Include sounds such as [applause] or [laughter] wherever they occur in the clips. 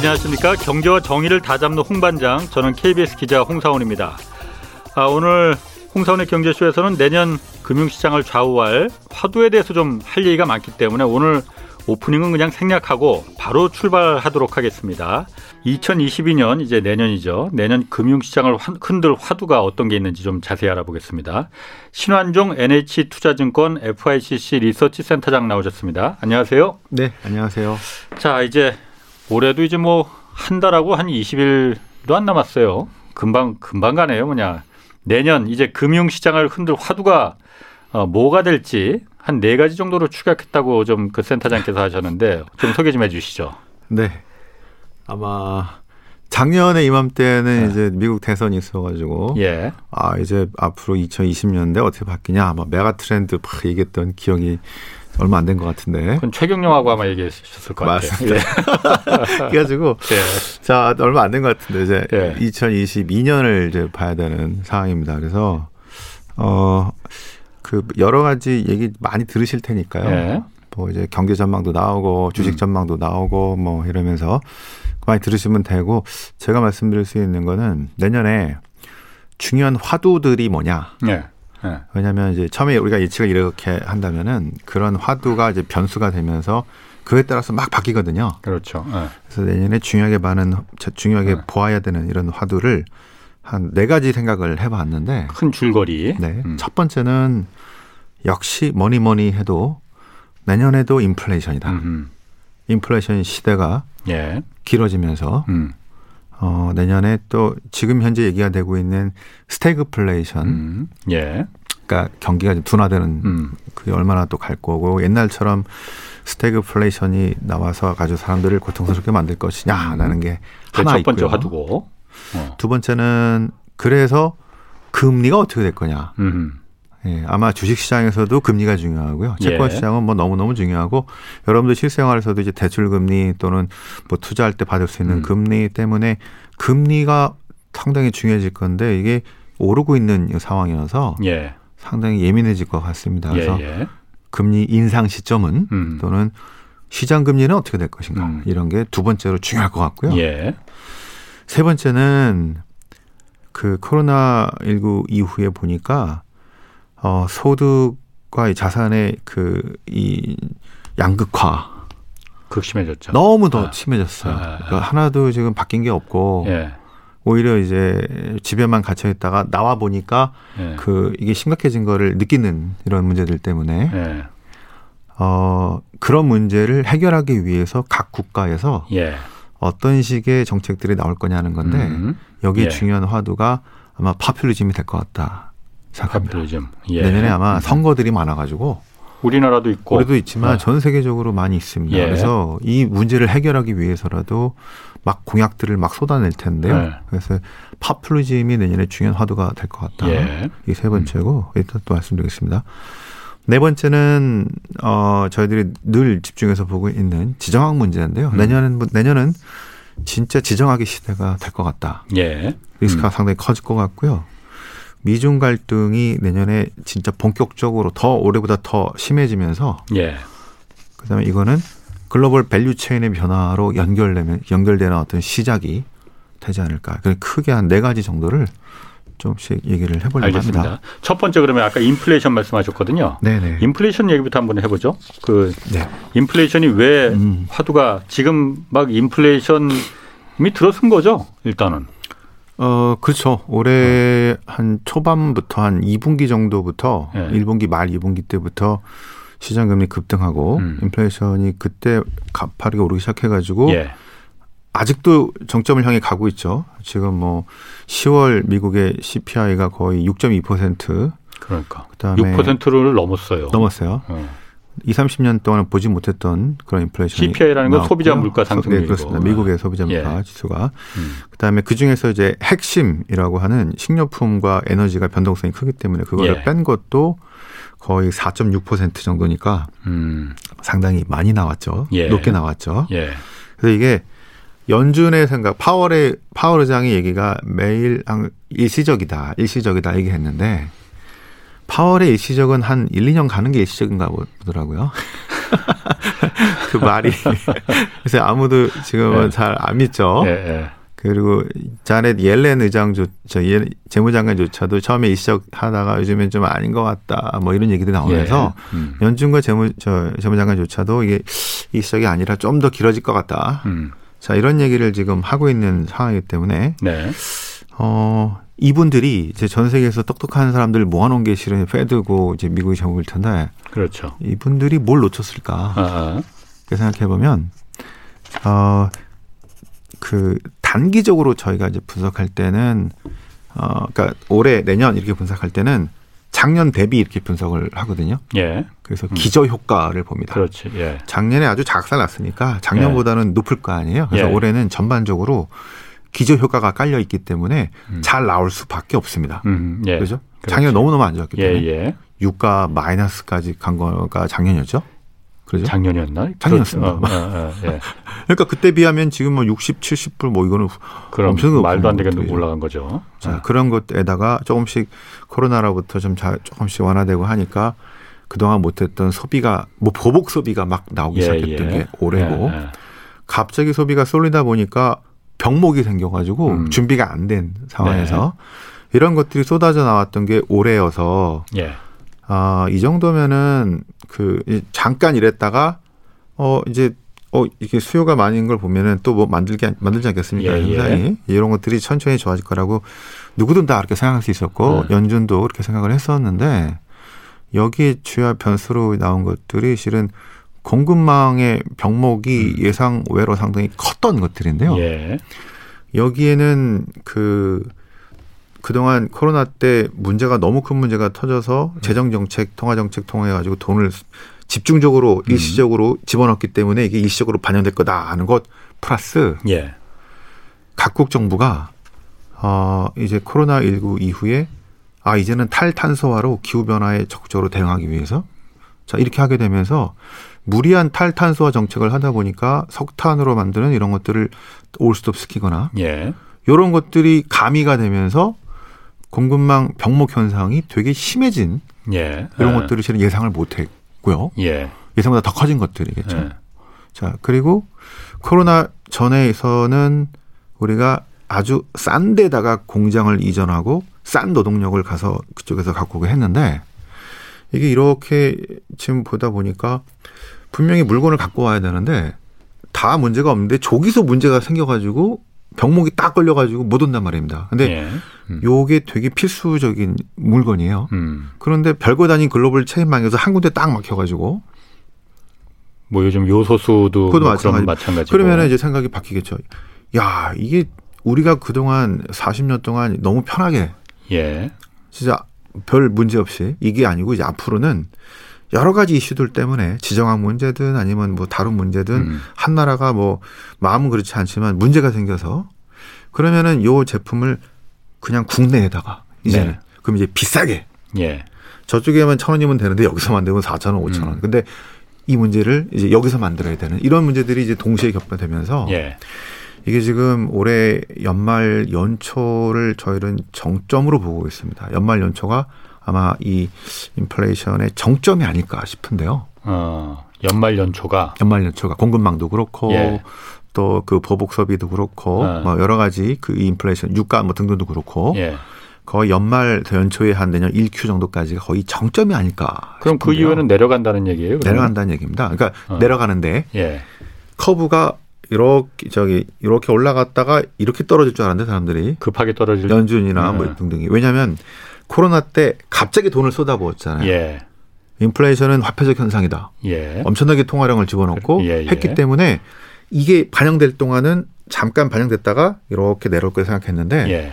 안녕하십니까 경제와 정의를 다잡는 홍반장 저는 KBS 기자 홍사원입니다. 아, 오늘 홍사원의 경제쇼에서는 내년 금융시장을 좌우할 화두에 대해서 좀 할 얘기가 많기 때문에 오늘 오프닝은 그냥 생략하고 바로 출발하도록 하겠습니다. 2022년 이제 내년이죠. 내년 금융시장을 흔들 화두가 어떤 게 있는지 좀 자세히 알아보겠습니다. 신환종 NH투자증권 FICC 리서치 센터장 나오셨습니다. 안녕하세요. 네, 안녕하세요. 자, 이제 올해도 이제 뭐 한 달하고 한 20일도 안 남았어요. 금방 금방 가네요. 뭐냐. 내년 이제 금융 시장을 흔들 화두가 어, 뭐가 될지 한 네 가지 정도로 추격했다고 좀 그 센터장께서 하셨는데 좀 소개 좀 해주시죠. 네. 아마 작년에 이맘때는 네. 이제 미국 대선이 있어가지고 예. 아 이제 앞으로 2020년대 어떻게 바뀌냐 아마 메가 트렌드 막 얘기했던 기억이 얼마 안 된 것 같은데. 그건 최경영하고 아마 얘기하셨을 것 같아요. 맞습니다. 예. [laughs] 그래가지고 예. 자 얼마 안 된 것 같은데 이제 예. 2022년을 이제 봐야 되는 상황입니다. 그래서 어. 그 여러 가지 얘기 많이 들으실 테니까요. 예. 뭐 이제 경제 전망도 나오고 주식 음. 전망도 나오고 뭐 이러면서 많이 들으시면 되고 제가 말씀드릴 수 있는 거는 내년에 중요한 화두들이 뭐냐. 예. 예. 왜냐하면 이제 처음에 우리가 예측을 이렇게 한다면은 그런 화두가 이제 변수가 되면서 그에 따라서 막 바뀌거든요. 그렇죠. 예. 그래서 내년에 중요하게 많은 중요하게 예. 보아야 되는 이런 화두를 한 네 가지 생각을 해봤는데 큰 줄거리. 네. 음. 첫 번째는 역시 뭐니 뭐니 해도 내년에도 인플레이션이다. 음흠. 인플레이션 시대가 예. 길어지면서 음. 어, 내년에 또 지금 현재 얘기가 되고 있는 스태그플레이션. 음. 예. 그러니까 경기가 좀 둔화되는 음. 그게 얼마나 또 갈 거고 옛날처럼 스태그플레이션이 나와서 가지고 사람들을 고통스럽게 만들 것이냐라는 게 하나 첫 번째 있고요. 화두고 어. 두 번째는 그래서 금리가 어떻게 될 거냐. 음. 예, 아마 주식 시장에서도 금리가 중요하고요. 채권 예. 시장은 뭐 너무너무 중요하고 여러분들 실생활에서도 이제 대출 금리 또는 뭐 투자할 때 받을 수 있는 음. 금리 때문에 금리가 상당히 중요해질 건데 이게 오르고 있는 상황이어서 예. 상당히 예민해질 것 같습니다. 그래서 예, 예. 금리 인상 시점은 음. 또는 시장 금리는 어떻게 될 것인가 음. 이런 게 두 번째로 중요할 것 같고요. 예. 세 번째는 그 코로나 19 이후에 보니까 어, 소득과 자산의 그 이 양극화 극심해졌죠. 너무 더 아. 심해졌어요. 아. 그러니까 하나도 지금 바뀐 게 없고 예. 오히려 이제 집에만 갇혀 있다가 나와 보니까 예. 그 이게 심각해진 거를 느끼는 이런 문제들 때문에 예. 어 그런 문제를 해결하기 위해서 각 국가에서 예. 어떤 식의 정책들이 나올 거냐는 건데 음. 여기 예. 중요한 화두가 아마 파퓰리즘이 될 것 같다. 생각합니다. 예. 내년에 아마 음. 선거들이 많아가지고 우리나라도 있고 우리도 있지만 네. 전 세계적으로 많이 있습니다. 예. 그래서 이 문제를 해결하기 위해서라도 막 공약들을 막 쏟아낼 텐데요. 네. 그래서 파퓰리즘이 내년에 중요한 화두가 될 것 같다. 예. 이세 번째고 음. 일단 또 말씀드리겠습니다. 네 번째는 어 저희들이 늘 집중해서 보고 있는 지정학 문제인데요. 음. 내년은 내년은 진짜 지정학의 시대가 될 것 같다. 예. 리스크가 음. 상당히 커질 것 같고요. 미중 갈등이 내년에 진짜 본격적으로 더 올해보다 더 심해지면서 예. 그다음에 이거는 global value chain의 변화로 연결되면 연결되는 어떤 시작이 되지 않을까. 크게 한 네 가지 정도를 좀씩 얘기를 해보려고 알겠습니다. 합니다. 첫 번째 그러면 아까 인플레이션 말씀하셨거든요. 네네. 인플레이션 얘기부터 한번 해보죠. 그 네. 인플레이션이 왜 음. 화두가 지금 막 인플레이션이 들어선 거죠. 일단은. 어, 그렇죠. 올해 어. 한 초반부터 한 2분기 정도부터 네. 1분기 말 2분기 때부터 시장 금리 급등하고 음. 인플레이션이 그때 가파르게 오르기 시작해 가지고 예. 아직도 정점을 향해 가고 있죠. 지금 뭐 10월 미국의 CPI가 거의 6.2% 그러니까 그다음에 6%를 넘었어요. 넘었어요. 어. 2, 30년 동안 보지 못했던 그런 인플레이션이 CPI라는 건 소비자 물가 상승률이고 네, 그렇습니다. 미국의 소비자 물가 예. 지수가 음. 그다음에 그 중에서 이제 핵심이라고 하는 식료품과 에너지가 변동성이 크기 때문에 그거를 예. 뺀 것도 거의 4.6% 정도니까 음. 상당히 많이 나왔죠. 예. 높게 나왔죠. 예. 그래서 이게 연준의 생각, 파월의 파월 의장의 얘기가 매일 일시적이다, 일시적이다 얘기했는데 파월의 일시적은 한 1, 2년 가는 게 일시적인가 보더라고요. [laughs] 그 말이 그래서 아무도 지금은 네. 잘안 믿죠. 네, 네. 그리고 자넷 옐렌 의장 조 저 재무장관조차도 처음에 이 시작하다가 요즘엔 좀 아닌 것 같다 뭐 이런 얘기도 나오면서 예. 음. 연준과 재무 저 재무장관조차도 이게 이 시작이 아니라 좀 더 길어질 것 같다. 음. 자 이런 얘기를 지금 하고 있는 상황이기 때문에 네. 어 이분들이 이제 전 세계에서 똑똑한 사람들 모아놓은 게 실은 페드고 이제 미국의 정부일 텐데 그렇죠. 이분들이 뭘 놓쳤을까? 아. 생각해 보면 어그 단기적으로 저희가 이제 분석할 때는 어 그러니까 올해 내년 이렇게 분석할 때는 작년 대비 이렇게 분석을 하거든요. 예. 그래서 음. 기저 효과를 봅니다. 그렇지. 예. 작년에 아주 작살 났으니까 작년보다는 예. 높을 거 아니에요. 그래서 예. 올해는 전반적으로 기저 효과가 깔려 있기 때문에 음. 잘 나올 수밖에 없습니다. 음. 예. 그죠? 작년 너무 너무 안 좋았기 때문에 예, 예. 유가 마이너스까지 간 거가 작년이었죠. 그죠? 작년이었나? 작년이었습니다. 그렇죠. 어, 어, 어, 예. [laughs] 그러니까 그때 비하면 지금 뭐 60, 70불 뭐 이거는 그럼 엄청 말도 안 되게 올라간 거죠. 자, 어. 그런 것에다가 조금씩 코로나로부터 좀 자, 조금씩 완화되고 하니까 그동안 못했던 소비가 뭐 보복 소비가 막 나오기 예, 시작했던 예. 게 올해고 예, 예. 갑자기 소비가 쏠리다 보니까 병목이 생겨가지고 음. 준비가 안 된 상황에서 네. 이런 것들이 쏟아져 나왔던 게 올해여서 예. 아, 이 정도면은 그 잠깐 이랬다가 어 이제 어 이게 수요가 많은 걸 보면은 또 뭐 만들게 만들지 않겠습니까 예, 현상이 예. 이런 것들이 천천히 좋아질 거라고 누구든 다 그렇게 생각할 수 있었고 네. 연준도 그렇게 생각을 했었는데 여기 주요 변수로 나온 것들이 실은 공급망의 병목이 음. 예상 외로 상당히 컸던 것들인데요. 예. 여기에는 그 그동안 코로나 때 문제가 너무 큰 문제가 터져서 음. 재정 정책, 통화 정책 통해 가지고 돈을 집중적으로 음. 일시적으로 집어넣기 때문에 이게 일시적으로 반영될 거다 하는 것 플러스 예. 각국 정부가 어 이제 코로나 19 이후에 아 이제는 탈탄소화로 기후 변화에 적극적으로 대응하기 위해서 자 이렇게 하게 되면서 무리한 탈탄소화 정책을 하다 보니까 석탄으로 만드는 이런 것들을 올스톱 시키거나 예. 이런 것들이 가미가 되면서 공급망 병목 현상이 되게 심해진 예. 이런 예. 것들을 실은 예상을 못했고요. 예. 예상보다 더 커진 것들이겠죠. 예. 자 그리고 코로나 전에서는 우리가 아주 싼 데다가 공장을 이전하고 싼 노동력을 가서 그쪽에서 갖고 오게 했는데 이게 이렇게 지금 보다 보니까 분명히 물건을 갖고 와야 되는데 다 문제가 없는데 저기서 문제가 생겨가지고 병목이 딱 걸려가지고 못 온단 말입니다. 근데 예. 음. 요게 되게 필수적인 물건이에요. 음. 그런데 별거 다닌 글로벌 체인망에서 한 군데 딱 막혀가지고 뭐 요즘 요소수도 그것도 뭐 마찬가지. 마찬가지고. 그러면 이제 생각이 바뀌겠죠. 야 이게 우리가 그동안 40년 동안 너무 편하게 예. 진짜 별 문제 없이 이게 아니고 이제 앞으로는 여러 가지 이슈들 때문에 지정학 문제든 아니면 뭐 다른 문제든 음. 한 나라가 뭐 마음은 그렇지 않지만 문제가 생겨서 그러면은 요 제품을 그냥 국내에다가 이제는 네. 그럼 이제 비싸게 예. 저쪽에 하면 천 원이면 되는데 여기서 만들면 사천 원, 오천 원. 음. 근데 이 문제를 이제 여기서 만들어야 되는 이런 문제들이 이제 동시에 겹쳐되면서 예. 이게 지금 올해 연말 연초를 저희는 정점으로 보고 있습니다. 연말 연초가 아마 이 인플레이션의 정점이 아닐까 싶은데요. 어, 연말 연초가 연말 연초가 공급망도 그렇고 예. 또그 보복 소비도 그렇고 어. 뭐 여러 가지 그 인플레이션 유가 뭐 등등도 그렇고 예. 거의 연말 연초에 한 내년 1Q 정도까지가 거의 정점이 아닐까. 그럼 그 싶은데요. 그 이후에는 내려간다는 얘기예요? 그러면? 내려간다는 얘기입니다. 그러니까 어. 내려가는데 예. 커브가 이렇게 저기 이렇게 올라갔다가 이렇게 떨어질 줄 알았는데 사람들이 급하게 떨어질 연준이나 뭐 네. 등등이 왜냐하면 코로나 때 갑자기 돈을 쏟아부었잖아요. 예. 인플레이션은 화폐적 현상이다. 예. 엄청나게 통화량을 집어넣고 예, 예. 했기 때문에 이게 반영될 동안은 잠깐 반영됐다가 이렇게 내려올 거 생각했는데 예.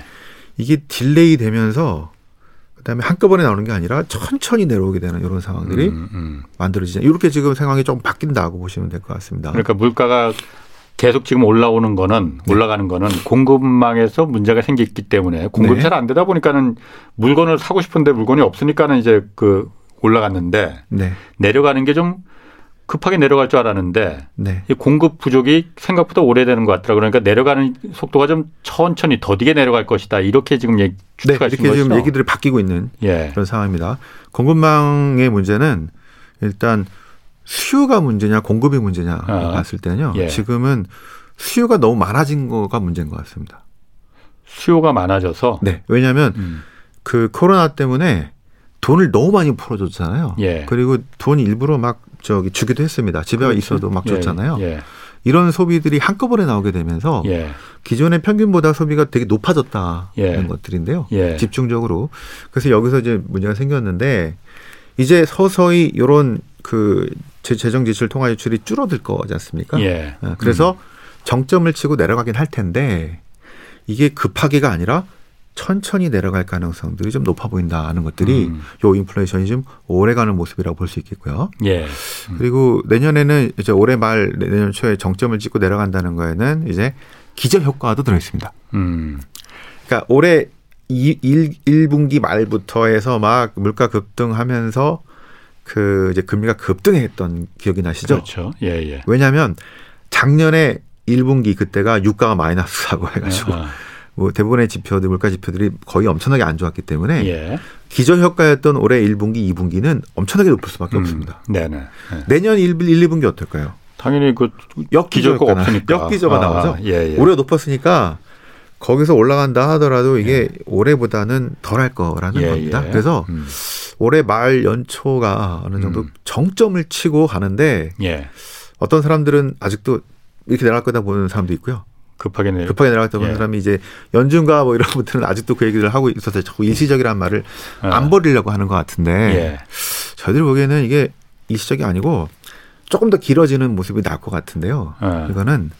이게 delay 되면서 그다음에 한꺼번에 나오는 게 아니라 천천히 내려오게 되는 이런 상황들이 음, 음. 만들어지죠. 이렇게 지금 상황이 좀 바뀐다고 보시면 될 것 같습니다. 그러니까 물가가 계속 지금 올라오는 거는 네. 올라가는 거는 공급망에서 문제가 생겼기 때문에 공급이 네. 잘안 되다 보니까는 물건을 사고 싶은데 물건이 없으니까는 이제 그 올라갔는데 네. 내려가는 게좀 급하게 내려갈 줄 알았는데 네. 이 공급 부족이 생각보다 오래되는 것 같더라고요. 그러니까 내려가는 속도가 좀 천천히 더디게 내려갈 것이다. 이렇게 지금 얘기, 추측하시는 네, 이렇게 지금 얘기들이 바뀌고 있는 예. 그런 상황입니다. 공급망의 문제는 일단 수요가 문제냐 공급이 문제냐 아. 봤을 때는요. 예. 지금은 수요가 너무 많아진 거가 문제인 것 같습니다. 수요가 많아져서 네. 왜냐하면 음. 그 코로나 때문에 돈을 너무 많이 풀어줬잖아요. 예. 그리고 돈 일부러 막 저기 주기도 했습니다. 집에 그렇지? 있어도 막 예, 줬잖아요. 예. 이런 소비들이 한꺼번에 나오게 되면서 예. 기존의 평균보다 소비가 되게 높아졌다는 예. 것들인데요. 예. 집중적으로. 그래서 여기서 이제 문제가 생겼는데 이제 서서히 이런 그 재정 지출 통화 지출이 줄어들 거지 않습니까? 예. 어, 그래서 음. 정점을 치고 내려가긴 할 텐데 이게 급하게가 아니라 천천히 내려갈 가능성들이 좀 높아 보인다는 것들이 음. 요 인플레이션이 좀 오래가는 모습이라고 볼 수 있겠고요. 예. 음. 그리고 내년에는 이제 올해 말 내년 초에 정점을 찍고 내려간다는 거에는 이제 기저 효과도 들어 있습니다. 음. 그러니까 올해 1, 1분기 말부터 해서 막 물가 급등하면서 그 이제 금리가 급등했던 기억이 나시죠? 그렇죠. 예, 예. 왜냐하면 작년에 1분기 그때가 유가가 마이너스라고 [laughs] 해가지고 아, 아. 뭐 대부분의 지표들 물가 지표들이 거의 엄청나게 안 좋았기 때문에 예. 기저 효과였던 올해 1분기, 2분기는 엄청나게 높을 수밖에 음, 없습니다. 네네. 네. 내년 1, 1, 2분기 어떨까요? 당연히 그 역기저가 없으니까 역기저가 아, 나와서 예, 예. 올해 높았으니까 거기서 올라간다 하더라도 이게 예. 올해보다는 덜 할 거라는 예, 겁니다. 예. 그래서 음. 올해 말 연초가 어느 정도 음. 정점을 치고 가는데 어떤 사람들은 아직도 이렇게 내려갈 거다 보는 사람도 있고요. 급하게 내려 급하게 내려갔다 보는 예. 사람이 이제 연준가 뭐 이런 분들은 아직도 그 얘기를 하고 있어서 자꾸 일시적이라는 말을 예. 안 버리려고 하는 것 같은데 예. 저희들 보기에는 이게 일시적이 아니고 조금 더 길어지는 모습이 나올 것 같은데요. 예. 이거는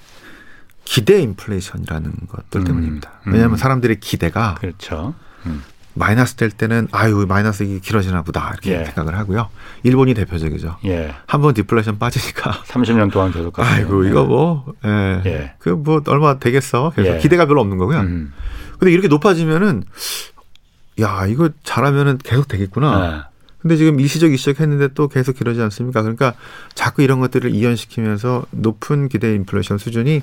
기대 인플레이션이라는 것들 음. 때문입니다. 왜냐하면 음. 사람들의 기대가 그렇죠. 음. 마이너스 될 때는 아유 마이너스 이 길어지나 보다 이렇게 예. 생각을 하고요. 일본이 대표적이죠. 예. 한번 디플레이션 빠지니까 [laughs] 30년 동안 계속 갔어요. 아이고 이거 뭐 예. 예. 그뭐 얼마 되겠어. 그래서 예. 기대가 별로 없는 거고요. 음. 근데 이렇게 높아지면은 야 이거 잘하면은 계속 되겠구나. 예. 근데 지금 일시적 이 시작했는데 또 계속 길어지지 않습니까? 그러니까 자꾸 이런 것들을 이연시키면서 높은 기대 인플레이션 수준이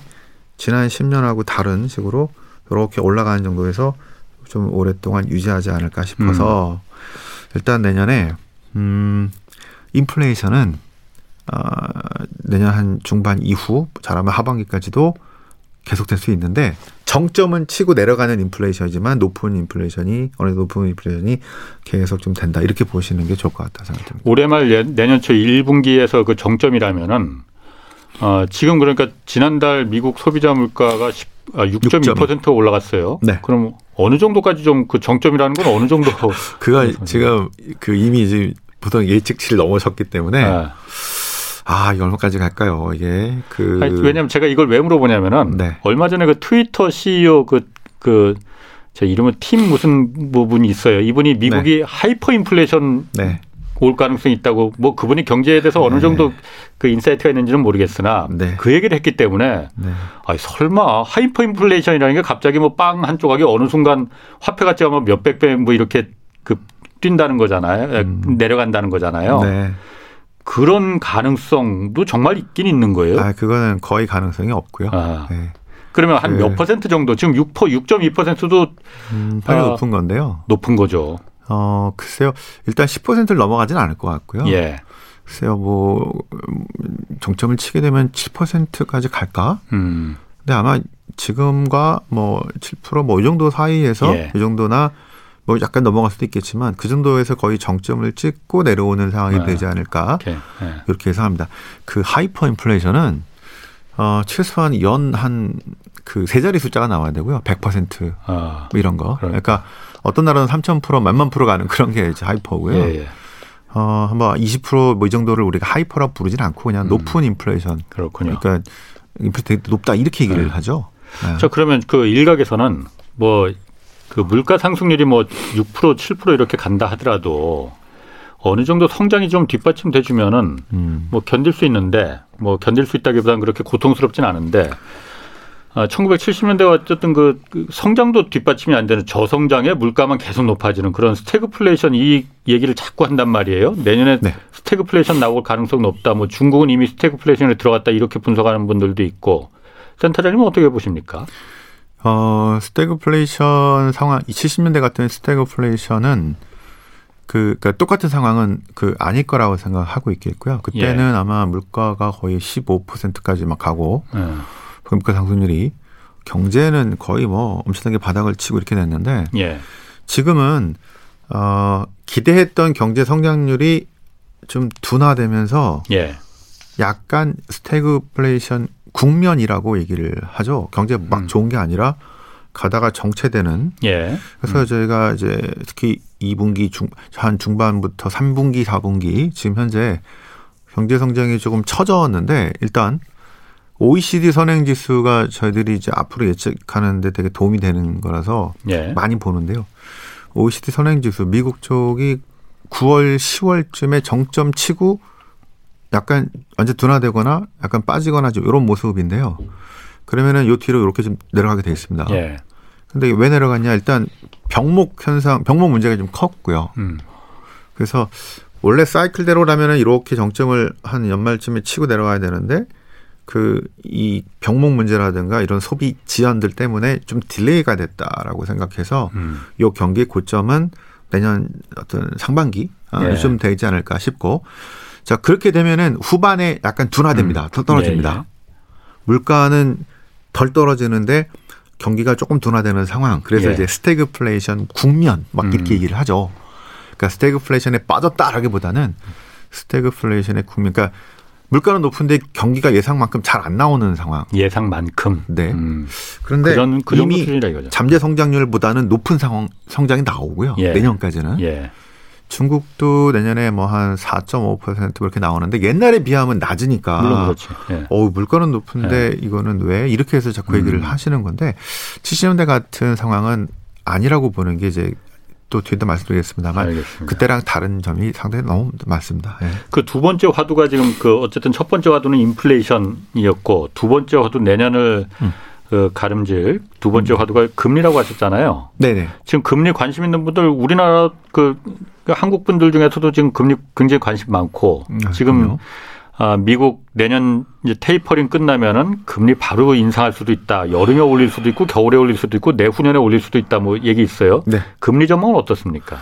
지난 10년하고 다른 식으로 이렇게 올라가는 정도에서 좀 오랫동안 유지하지 않을까 싶어서 음. 일단 내년에 음 인플레이션은 어, 내년 한 중반 이후 잘하면 하반기까지도 계속될 수 있는데 정점은 치고 내려가는 인플레이션이지만 높은 인플레이션이 어느 정도 높은 인플레이션이 계속 좀 된다 이렇게 보시는 게 좋을 것 같다 생각됩니다. 올해 말 내년 초 1분기에서 그 정점이라면은 어, 지금 그러니까 지난달 미국 소비자 물가가 10, 아, 6.2% 올라갔어요. 네. 그럼 어느 정도까지 좀 그 정점이라는 건 어느 정도? [laughs] 그가 지금 그 이미 지금 보통 예측치를 넘어섰기 때문에 네. 아, 이 얼마까지 갈까요? 이게 그 아니, 왜냐하면 제가 이걸 왜 물어보냐면은 네. 얼마 전에 그 트위터 CEO 그그 제 이름은 팀 무슨 부분이 있어요. 이분이 미국이 네. 하이퍼 인플레이션 네. 올 가능성이 있다고 뭐 그분이 경제에 대해서 어느 네. 정도 그 insight가 있는지는 모르겠으나 네. 그 얘기를 했기 때문에 네. 아니 설마 하이퍼 인플레이션이라는 게 갑자기 뭐 빵 한 조각이 어느 순간 화폐 가치가 뭐 몇백 배 뭐 이렇게 그 뛴다는 거잖아요. 음. 내려간다는 거잖아요. 네. 그런 가능성도 정말 있긴 있는 거예요. 아, 그거는 거의 가능성이 없고요. 아. 네. 그러면 한몇 그 퍼센트 정도 지금 6% 6.2%도 음, 아, 높은 건데요. 높은 거죠. 어, 글쎄요. 일단 10%를 넘어가지는 않을 것 같고요. 예. 글쎄요, 뭐, 정점을 치게 되면 7%까지 갈까? 음. 근데 아마 지금과 뭐 7%뭐 이 정도 사이에서 예. 이 정도나 뭐 약간 넘어갈 수도 있겠지만 그 정도에서 거의 정점을 찍고 내려오는 상황이 네. 되지 않을까 네. 이렇게 예상합니다. 그 하이퍼 인플레이션은 어 최소한 연 한 그 세 자리 숫자가 나와야 되고요. 100% 아, 뭐 이런 거. 그러니까 어떤 나라는 3,000% 만만 프로 가는 그런 게 이제 hyper고요. 예, 예. 어, 한번 20%뭐 이 정도를 우리가 hyper라 부르진 않고 그냥 음. 높은 인플레이션. 그렇군요. 그러니까 인플레이션 높다 이렇게 얘기를 네. 하죠. 네. 자, 그러면 그 일각에서는 뭐 그 물가 상승률이 뭐 6% 7% 이렇게 간다 하더라도 어느 정도 성장이 좀 뒷받침돼 주면은 음. 뭐 견딜 수 있는데 뭐 견딜 수 있다기보다는 그렇게 고통스럽진 않은데 1970년대가 아, 어쨌든 그, 그 성장도 뒷받침이 안 되는 저성장에 물가만 계속 높아지는 그런 스태그플레이션 이 얘기를 자꾸 한단 말이에요. 내년에 네. 스태그플레이션 나올 가능성 높다. 뭐 중국은 이미 스태그플레이션에 들어갔다 이렇게 분석하는 분들도 있고 센터장님은 어떻게 보십니까? 어, 스태그플레이션 상황, 70년대 같은 스태그플레이션은 그, 그러니까 똑같은 상황은 그 아닐 거라고 생각하고 있겠고요. 그때는 예. 아마 물가가 거의 15%까지 막 가고, 예. 물가 상승률이 경제는 거의 뭐 엄청나게 바닥을 치고 이렇게 됐는데, 예. 지금은 어, 기대했던 경제 성장률이 좀 둔화되면서 예. 약간 스태그플레이션 국면이라고 얘기를 하죠. 경제 막 음. 좋은 게 아니라 가다가 정체되는. 예. 그래서 음. 저희가 이제 특히 2분기 중, 한 중반부터 3분기, 4분기 지금 현재 경제 성장이 조금 처졌는데 일단 OECD 선행 지수가 저희들이 이제 앞으로 예측하는데 되게 도움이 되는 거라서 예. 많이 보는데요. OECD 선행 지수 미국 쪽이 9월, 10월쯤에 정점 치고 약간 완전 둔화되거나 약간 빠지거나 좀 이런 모습인데요. 그러면은 요 뒤로 이렇게 좀 내려가게 돼 있습니다. 예. 근데 왜 내려갔냐? 일단 병목 현상, 병목 문제가 좀 컸고요. 음. 그래서 원래 사이클대로라면은 이렇게 정점을 한 연말쯤에 치고 내려가야 되는데 그 이 병목 문제라든가 이런 소비 지연들 때문에 좀 delay가 됐다라고 생각해서 음. 요 경기 고점은 내년 어떤 상반기 아, 예. 좀 되지 않을까 싶고 자 그렇게 되면은 후반에 약간 둔화됩니다. 음. 더 떨어집니다. 예, 예. 물가는 덜 떨어지는데 경기가 조금 둔화되는 상황. 그래서 예. 이제 스태그플레이션 국면 막 이렇게 음. 얘기를 하죠. 그러니까 스태그플레이션에 빠졌다라기보다는 스태그플레이션의 국면. 그러니까 물가는 높은데 경기가 예상만큼 잘 안 나오는 상황. 예상만큼. 네. 음. 그런데 그런, 그 이미 잠재 성장률보다는 높은 상황 성장이 나오고요. 예. 내년까지는. 예. 중국도 내년에 뭐 한 4.5% 그렇게 나오는데 옛날에 비하면 낮으니까. 물론 그렇지. 예. 어 물가는 높은데 예. 이거는 왜 이렇게 해서 자꾸 얘기를 음. 하시는 건데 70년대 같은 상황은 아니라고 보는 게 이제 또 뒤에도 말씀드리겠습니다만 알겠습니다. 그때랑 다른 점이 상당히 너무 많습니다. 예. 그두 번째 화두가 지금 그 어쨌든 첫 번째 화두는 인플레이션이었고 두 번째 화두 내년을 음. 그 가름질 두 번째 음. 화두가 금리라고 하셨잖아요. 네네. 지금 금리 관심 있는 분들 우리나라 그, 그 한국 분들 중에서도 지금 금리 굉장히 관심 많고 음, 지금 그럼요. 아, 미국 내년 이제 테이퍼링 끝나면은 금리 바로 인상할 수도 있다. 여름에 올릴 수도 있고 겨울에 올릴 수도 있고 내후년에 올릴 수도 있다. 뭐 얘기 있어요. 네. 금리 전망은 어떻습니까?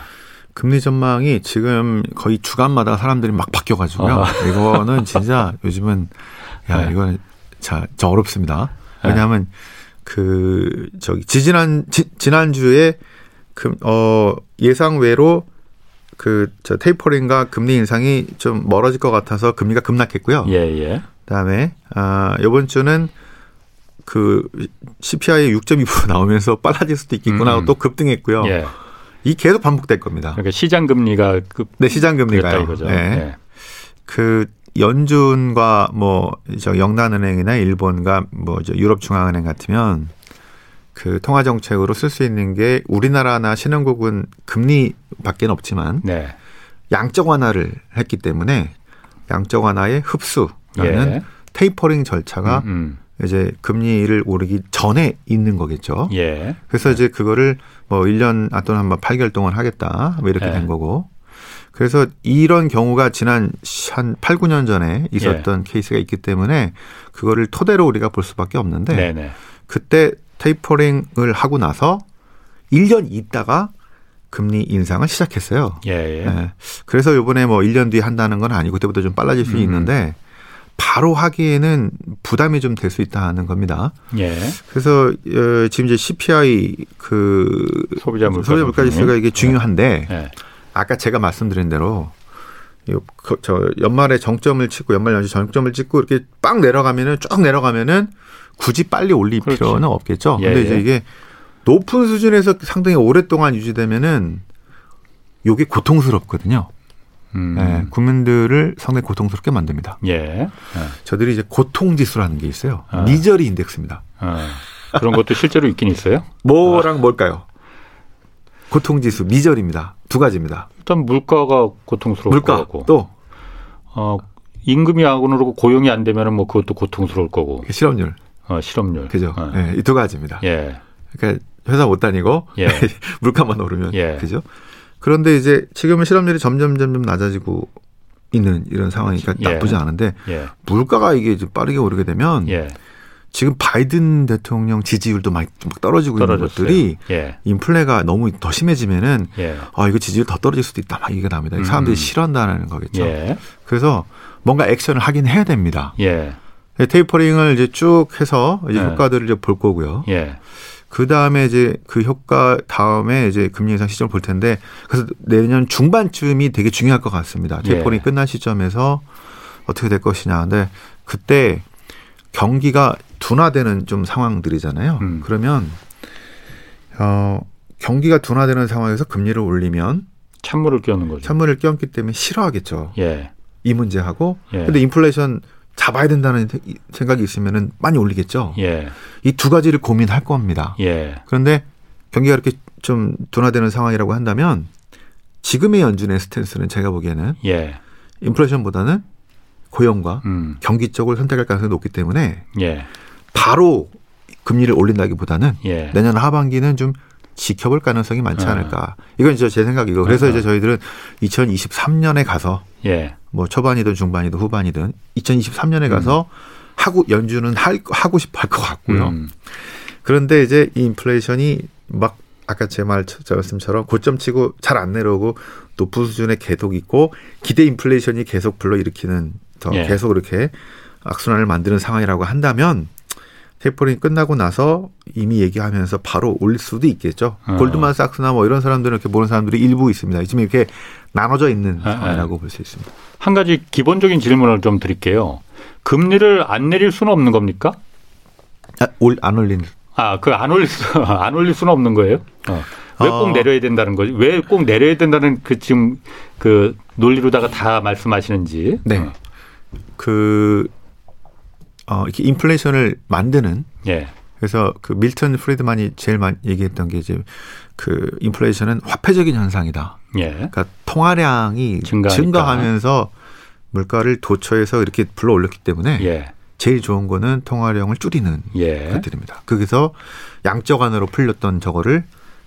금리 전망이 지금 거의 주간마다 사람들이 막 바뀌어가지고요. 아. 이거는 진짜 [laughs] 요즘은 야 네. 이거는 자, 저 어렵습니다. 왜냐하면 네. 그 저기 지지난 지, 지난주에 그어 예상 외로 그 저 테이퍼링과 금리 인상이 좀 멀어질 것 같아서 금리가 급락했고요. 예, 예. 그다음에 아 이번 주는 그 CPI 6.2% [laughs] 나오면서 빨라질 수도 있겠구나 음. 또 급등했고요. 예. 이 계속 반복될 겁니다. 그러니까 시장 금리가 급 네, 시장 금리가요. 이거죠. 네. 예. 그 연준과 뭐 저 영단은행이나 일본과 뭐 저 유럽 중앙은행 같으면 그 통화 정책으로 쓸 수 있는 게 우리나라나 신흥국은 금리밖에 없지만 네. 양적 완화를 했기 때문에 양적 완화의 흡수라는 예. 테이퍼링 절차가 음, 음. 이제 금리를 오르기 전에 있는 거겠죠. 예. 그래서 네. 이제 그거를 뭐 1년 또는 한번 8개월 동안 하겠다. 뭐 이렇게 예. 된 거고. 그래서 이런 경우가 지난 한 8, 9년 전에 있었던 예. 케이스가 있기 때문에 그거를 토대로 우리가 볼 수밖에 없는데 네네. 그때 테이퍼링을 하고 나서 1년 있다가 금리 인상을 시작했어요. 예, 예. 네. 그래서 요번에 뭐 1년 뒤에 한다는 건 아니고 그때부터 좀 빨라질 수 음. 있는데 바로 하기에는 부담이 좀 될 수 있다는 겁니다. 예. 그래서 어, 지금 이제 CPI 그 소비자 물가 소비자 물가 지수가 이게 중요한데 예. 아까 제가 말씀드린 대로 그, 저 연말에 정점을 찍고 연말 연시 정점을 찍고 이렇게 빵 내려가면은 쭉 내려가면은 굳이 빨리 올릴 그렇지. 필요는 없겠죠. 예, 근데 이제 예. 이게 높은 수준에서 상당히 오랫동안 유지되면은 요게 고통스럽거든요. 음. 네, 국민들을 상당히 고통스럽게 만듭니다. 예. 예. 저들이 이제 고통 지수라는 게 있어요. 아. 미저리 인덱스입니다. 아. 그런 것도 실제로 있긴 있어요? 뭐랑 아. 뭘까요? 고통 지수 미저리입니다. 두 가지입니다. 일단 물가가 고통스럽고 물가 또 어, 임금이 안 오르고 고용이 안 되면은 뭐 그것도 고통스러울 거고. 실업률. 어, 실업률. 그죠. 어. 네, 이두 가지입니다. 예. 그러니까 회사 못 다니고 예. [laughs] 물가만 오르면 예. 그죠. 그런데 이제 지금은 실업률이 점점 점점 낮아지고 있는 이런 상황이니까 예. 나쁘지 않은데 예. 물가가 이게 좀 빠르게 오르게 되면 예. 지금 바이든 대통령 지지율도 많이 막 떨어지고 떨어졌어요. 있는 것들이 예. 인플레가 너무 더 심해지면은 예. 아 이거 지지율 더 떨어질 수도 있다 막 얘기가 나옵니다. 음. 사람들이 싫어한다는 거겠죠. 예. 그래서 뭔가 액션을 하긴 해야 됩니다. 예. 네, 테이퍼링을 이제 쭉 해서 이제 예. 효과들을 이제 볼 거고요. 예. 그 다음에 이제 그 효과 다음에 이제 금리 인상 시점을 볼 텐데 그래서 내년 중반쯤이 되게 중요할 것 같습니다. 테이퍼링 예. 끝난 시점에서 어떻게 될 것이냐. 근데 그때 경기가 둔화되는 좀 상황들이잖아요. 음. 그러면 어 경기가 둔화되는 상황에서 금리를 올리면 찬물을 끼얹는 거죠. 찬물을 끼얹기 때문에 싫어하겠죠. 예. 이 문제하고 예. 근데 인플레이션 잡아야 된다는 생각이 있으면은 많이 올리겠죠. 예. 이 두 가지를 고민할 겁니다. 예. 그런데 경기가 이렇게 좀 둔화되는 상황이라고 한다면 지금의 연준의 스탠스는 제가 보기에는 예. 인플레이션보다는 고용과 음. 경기 쪽을 선택할 가능성이 높기 때문에 예. 바로 금리를 올린다기보다는 예. 내년 하반기는 좀 지켜볼 가능성이 많지 아. 않을까. 이건 이제 제 생각이고. 그래서 아. 이제 저희들은 2023년에 가서 예. 뭐 초반이든 중반이든 후반이든 2023년에 가서 음. 하고 연준은 할 하고 싶어 할 것 같고요. 음. 그런데 이제 이 인플레이션이 막 아까 제 말, 저 말씀처럼 고점 치고 잘 안 내려오고 높은 수준에 계속 있고 기대 인플레이션이 계속 불러일으키는 더 예. 계속 이렇게 악순환을 만드는 상황이라고 한다면 테이퍼링 끝나고 나서 이미 얘기하면서 바로 올릴 수도 있겠죠. 어. 골드만삭스나 뭐 이런 사람들은 이렇게 보는 사람들이 일부 있습니다. 지금 이렇게 나눠져 있는 아, 아. 상황이라고 볼 수 있습니다. 한 가지 기본적인 질문을 좀 드릴게요. 금리를 안 내릴 수는 없는 겁니까? 아, 올, 안 올리는. 아, 그 안 올릴 수, [laughs] 안 올릴 수는 없는 거예요? 어. 왜꼭 어. 내려야 된다는 거지? 왜 꼭 내려야 된다는 그 지금 그 논리로다가 다 말씀하시는지. 네. 어. 그, 어, 이렇게 인플레이션을 만드는. 예. 그래서 그 밀턴 프리드만이 제일 많이 얘기했던 게 이제 그 인플레이션은 화폐적인 현상이다. 예. 그러니까 통화량이 증가하니까. 증가하면서 물가를 도처에서 이렇게 불러 올렸기 때문에 예. 제일 좋은 거는 통화량을 줄이는 예. 것들입니다. 거기서 양적 안으로 풀렸던 저거를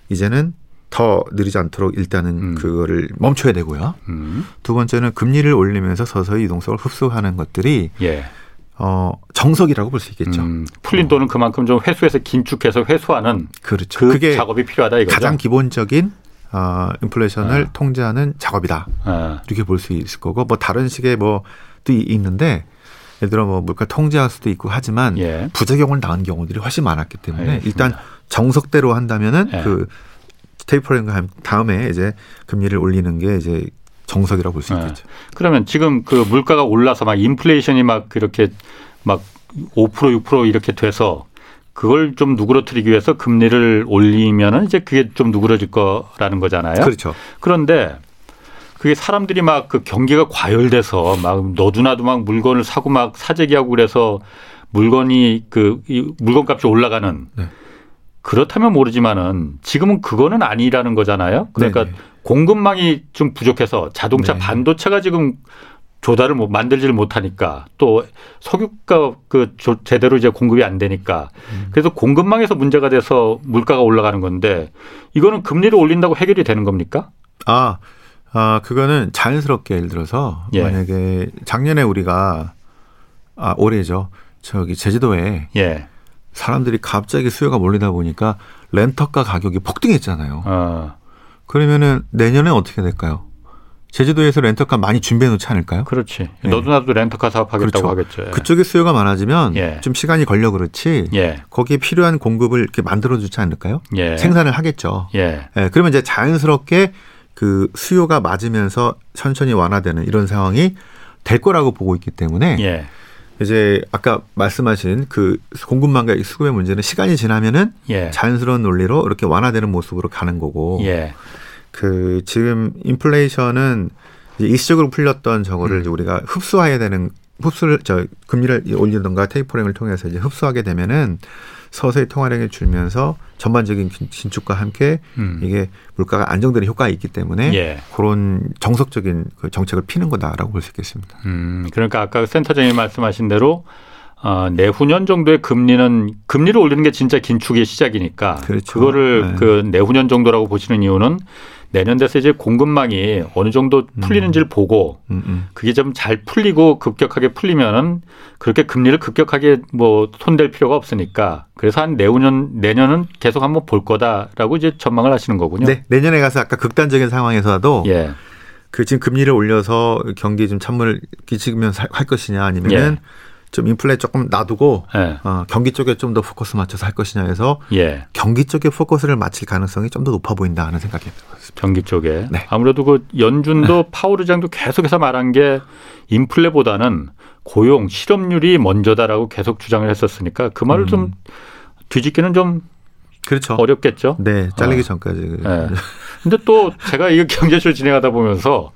이제는 더 느리지 않도록 일단은 음. 그거를 멈춰야 되고요. 음. 두 번째는 금리를 올리면서 서서히 유동성을 흡수하는 것들이 예. 어, 정석이라고 볼 수 있겠죠. 음, 풀린 돈은 그만큼 좀 회수해서 긴축해서 회수하는 그렇죠. 그 그게 작업이 필요하다 이거죠. 가장 기본적인 어, 인플레이션을 아. 통제하는 작업이다. 아. 이렇게 볼 수 있을 거고 뭐 다른 식의 뭐도 있는데 예를 들어 뭐 물가 통제할 수도 있고 하지만 예. 부작용을 낳은 경우들이 훨씬 많았기 때문에 알겠습니다. 일단 정석대로 한다면은 예. 그 테이퍼링 다음에 이제 금리를 올리는 게 이제 정석이라고 볼수 네. 있겠죠. 네. 그러면 지금 그 물가가 올라서 막 인플레이션이 막 그렇게 막 5% 6% 이렇게 돼서 그걸 좀 누그러뜨리기 위해서 금리를 올리면은 이제 그게 좀 누그러질 거라는 거잖아요. 그렇죠. 그런데 그게 사람들이 막 그 경기가 과열돼서 막 너도나도 막 물건을 사고 막 사재기하고 그래서 물건이 그 물건값이 올라가는 네. 그렇다면 모르지만은 지금은 그거는 아니라는 거잖아요. 그러니까 네네. 공급망이 좀 부족해서 자동차 네. 반도체가 지금 조달을 못 만들지를 못하니까 또 석유가 그 제대로 이제 공급이 안 되니까 음. 그래서 공급망에서 문제가 돼서 물가가 올라가는 건데 이거는 금리를 올린다고 해결이 되는 겁니까? 아, 아 그거는 자연스럽게 예를 들어서 예. 만약에 작년에 우리가 아 올해죠 저기 제주도에 예. 사람들이 갑자기 수요가 몰리다 보니까 렌터카 가격이 폭등했잖아요. 아. 그러면은 내년에 어떻게 될까요? 제주도에서 렌터카 많이 준비해 놓지 않을까요? 그렇지. 네. 너도 나도 렌터카 사업하겠다고 그렇죠. 하겠죠. 예. 그쪽에 수요가 많아지면 예. 좀 시간이 걸려 그렇지. 예. 거기에 필요한 공급을 이렇게 만들어 주지 않을까요? 예. 생산을 하겠죠. 예. 예. 그러면 이제 자연스럽게 그 수요가 맞으면서 천천히 완화되는 이런 상황이 될 거라고 보고 있기 때문에 예. 이제 아까 말씀하신 그 공급망과 수급의 문제는 시간이 지나면은 예. 자연스러운 논리로 이렇게 완화되는 모습으로 가는 거고 예. 그 지금 인플레이션은 이제 일시적으로 풀렸던 저거를 음. 이제 우리가 흡수해야 되는 흡수를 저 금리를 올리던가 테이퍼링을 통해서 이제 흡수하게 되면은 서서히 통화량이 줄면서 전반적인 긴축과 함께 음. 이게 물가가 안정되는 효과가 있기 때문에 예. 그런 정석적인 그 정책을 피는 거다라고 볼 수 있겠습니다. 음, 그러니까 아까 센터장님 말씀하신 대로 어, 내후년 정도의 금리는 금리를 올리는 게 진짜 긴축의 시작이니까 그렇죠. 그거를 네. 그 내후년 정도라고 보시는 이유는 내년 돼서 이제 공급망이 어느 정도 풀리는지를 음. 보고 음, 음. 그게 좀 잘 풀리고 급격하게 풀리면은 그렇게 금리를 급격하게 뭐 손댈 필요가 없으니까 그래서 한 내후년 내년은 계속 한번 볼 거다라고 이제 전망을 하시는 거군요. 네, 내년에 가서 아까 극단적인 상황에서도 예. 그 지금 금리를 올려서 경기에 좀 찬물을 끼치면서 할 것이냐 아니면은 예. 좀 인플레 조금 놔두고 예. 어, 경기 쪽에 좀 더 포커스 맞춰서 할 것이냐 해서 예. 경기 쪽에 포커스를 맞출 가능성이 좀 더 높아 보인다 하는 생각이 듭니다. 경기 쪽에 네. 아무래도 그 연준도 네. 파월 의장도 계속해서 말한 게 인플레보다는 고용 실업률이 먼저다라고 계속 주장을 했었으니까 그 말을 음. 좀 뒤집기는 좀 그렇죠. 어렵겠죠. 네, 잘리기 어. 전까지. 네. 근데 또 제가 이거 경제쇼 진행하다 보면서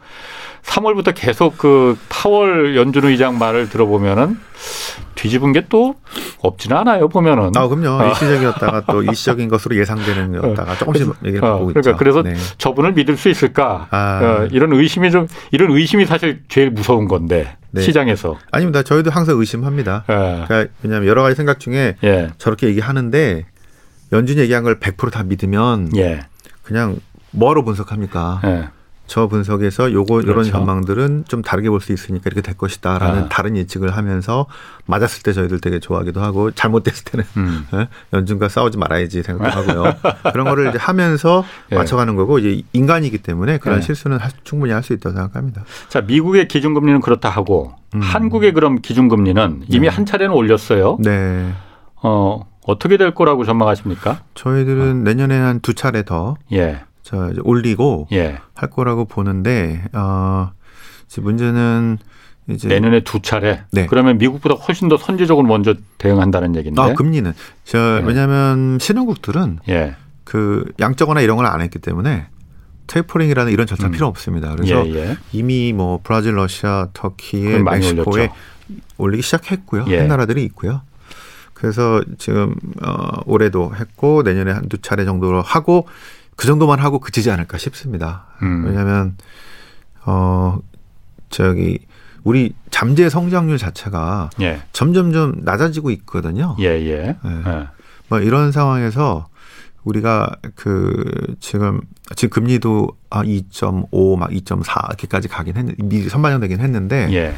3월부터 계속 그 파월 연준 의장 말을 들어보면은 뒤집은 게 또 없지는 않아요 보면은. 아 그럼요. 어. 일시적이었다가 또 일시적인 것으로 예상되는 였다가 조금씩 어. 얘기를 하고 그러니까 있죠. 그래서 네. 저분을 믿을 수 있을까? 아. 어, 이런 의심이 좀 이런 의심이 사실 제일 무서운 건데 네. 시장에서. 아닙니다. 저희도 항상 의심합니다. 네. 그러니까 왜냐하면 여러 가지 생각 중에 예. 저렇게 얘기하는데 연준이 얘기한 걸 100%다 믿으면 예. 그냥 뭐하러 분석합니까? 예. 저 분석에서 요거 그렇죠. 이런 전망들은 좀 다르게 볼 수 있으니까 이렇게 될 것이다라는 아. 다른 예측을 하면서 맞았을 때 저희들 되게 좋아하기도 하고 잘못됐을 때는 음. [laughs] 예? 연준과 싸우지 말아야지 생각하고요. [laughs] 그런 거를 이제 하면서 예. 맞춰가는 거고 이제 인간이기 때문에 그런 예. 실수는 충분히 할 수 있다고 생각합니다. 자 미국의 기준금리는 그렇다 하고 음. 한국의 그럼 기준금리는 이미 네. 한 차례는 올렸어요. 네. 어 어떻게 될 거라고 전망하십니까? 저희들은 어. 내년에 한 두 차례 더 예. 저 이제 올리고 예. 할 거라고 보는데 어 문제는 이제 내년에 두 차례. 네. 그러면 미국보다 훨씬 더 선제적으로 먼저 대응한다는 얘기인데. 아, 금리는 저 예. 왜냐하면 신흥국들은 예. 그 양적거나 이런 걸 안 했기 때문에 테이퍼링이라는 이런 절차 음. 필요 없습니다. 그래서 예, 예. 이미 뭐 브라질, 러시아, 터키에 멕시코에 올리기 시작했고요. 예. 한 나라들이 있고요. 그래서 지금 어 올해도 했고 내년에 한두 차례 정도로 하고 그 정도만 하고 그치지 않을까 싶습니다. 음. 왜냐하면 어 저기 우리 잠재 성장률 자체가 예. 점점점 낮아지고 있거든요. 예, 예. 예. 예. 뭐 이런 상황에서 우리가 그 지금 지금 금리도 아 2.5, 막 2.4 이렇게까지 가긴 했는데 미리 선반영되긴 했는데 예.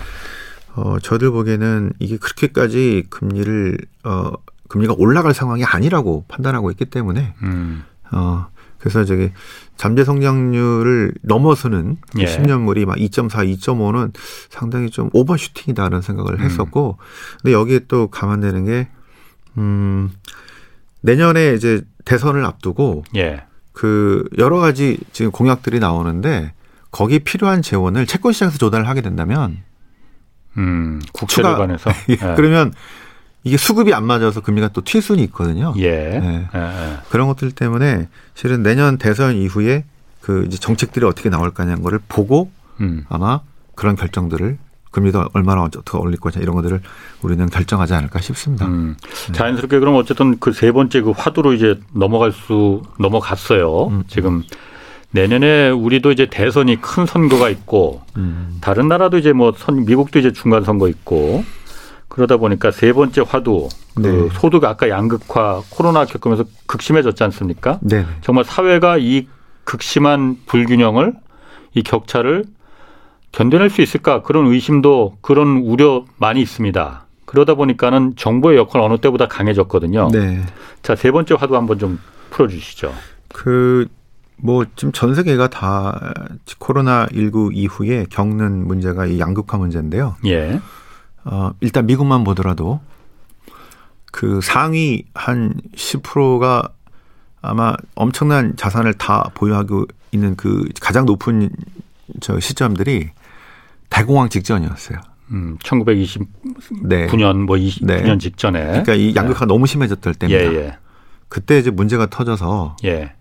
어 저들 보기에는 이게 그렇게까지 금리를 어 금리가 올라갈 상황이 아니라고 판단하고 있기 때문에 음. 어 그래서 저기 잠재 성장률을 넘어서는 예. 10년물이 막 2.4, 2.5는 상당히 좀 오버슈팅이다라는 생각을 음. 했었고, 근데 여기에 또 감안되는 게, 음, 내년에 이제 대선을 앞두고, 예. 그 여러 가지 지금 공약들이 나오는데, 거기 필요한 재원을 채권 시장에서 조달을 하게 된다면, 음, 국채를 관해서. [laughs] 예. 그러면 이게 수급이 안 맞아서 금리가 또 튈 수는 있거든요. 예. 네. 예, 예. 그런 것들 때문에 실은 내년 대선 이후에 그 이제 정책들이 어떻게 나올 까냐는 거를 보고 음. 아마 그런 결정들을 금리도 얼마나 어떻게 올릴 거냐 이런 것들을 우리는 결정하지 않을까 싶습니다. 음. 네. 자연스럽게 그럼 어쨌든 그 세 번째 그 화두로 이제 넘어갈 수 넘어갔어요. 음. 지금 내년에 우리도 이제 대선이 큰 선거가 있고 음. 다른 나라도 이제 뭐 선, 미국도 이제 중간 선거 있고 그러다 보니까 세 번째 화두 그 네. 소득 아까 양극화 코로나 겪으면서 극심해졌지 않습니까? 네. 정말 사회가 이 극심한 불균형을 이 격차를 견뎌낼 수 있을까 그런 의심도 그런 우려 많이 있습니다. 그러다 보니까는 정부의 역할 어느 때보다 강해졌거든요. 네. 자, 세 번째 화두 한번 좀 풀어 주시죠. 그 뭐 지금 전 세계가 다 코로나 19 이후에 겪는 문제가 이 양극화 문제인데요. 예. 어, 일단 미국만 보더라도 그 상위 한 10%가 아마 엄청난 자산을 다 보유하고 있는 그 가장 높은 저 시점들이 대공황 직전이었어요. 음, 1929년 네. 뭐 20년 네. 직전에. 그러니까 이 양극화가 네. 너무 심해졌을 때입니다. 예, 예. 그때 이제 문제가 터져서 예.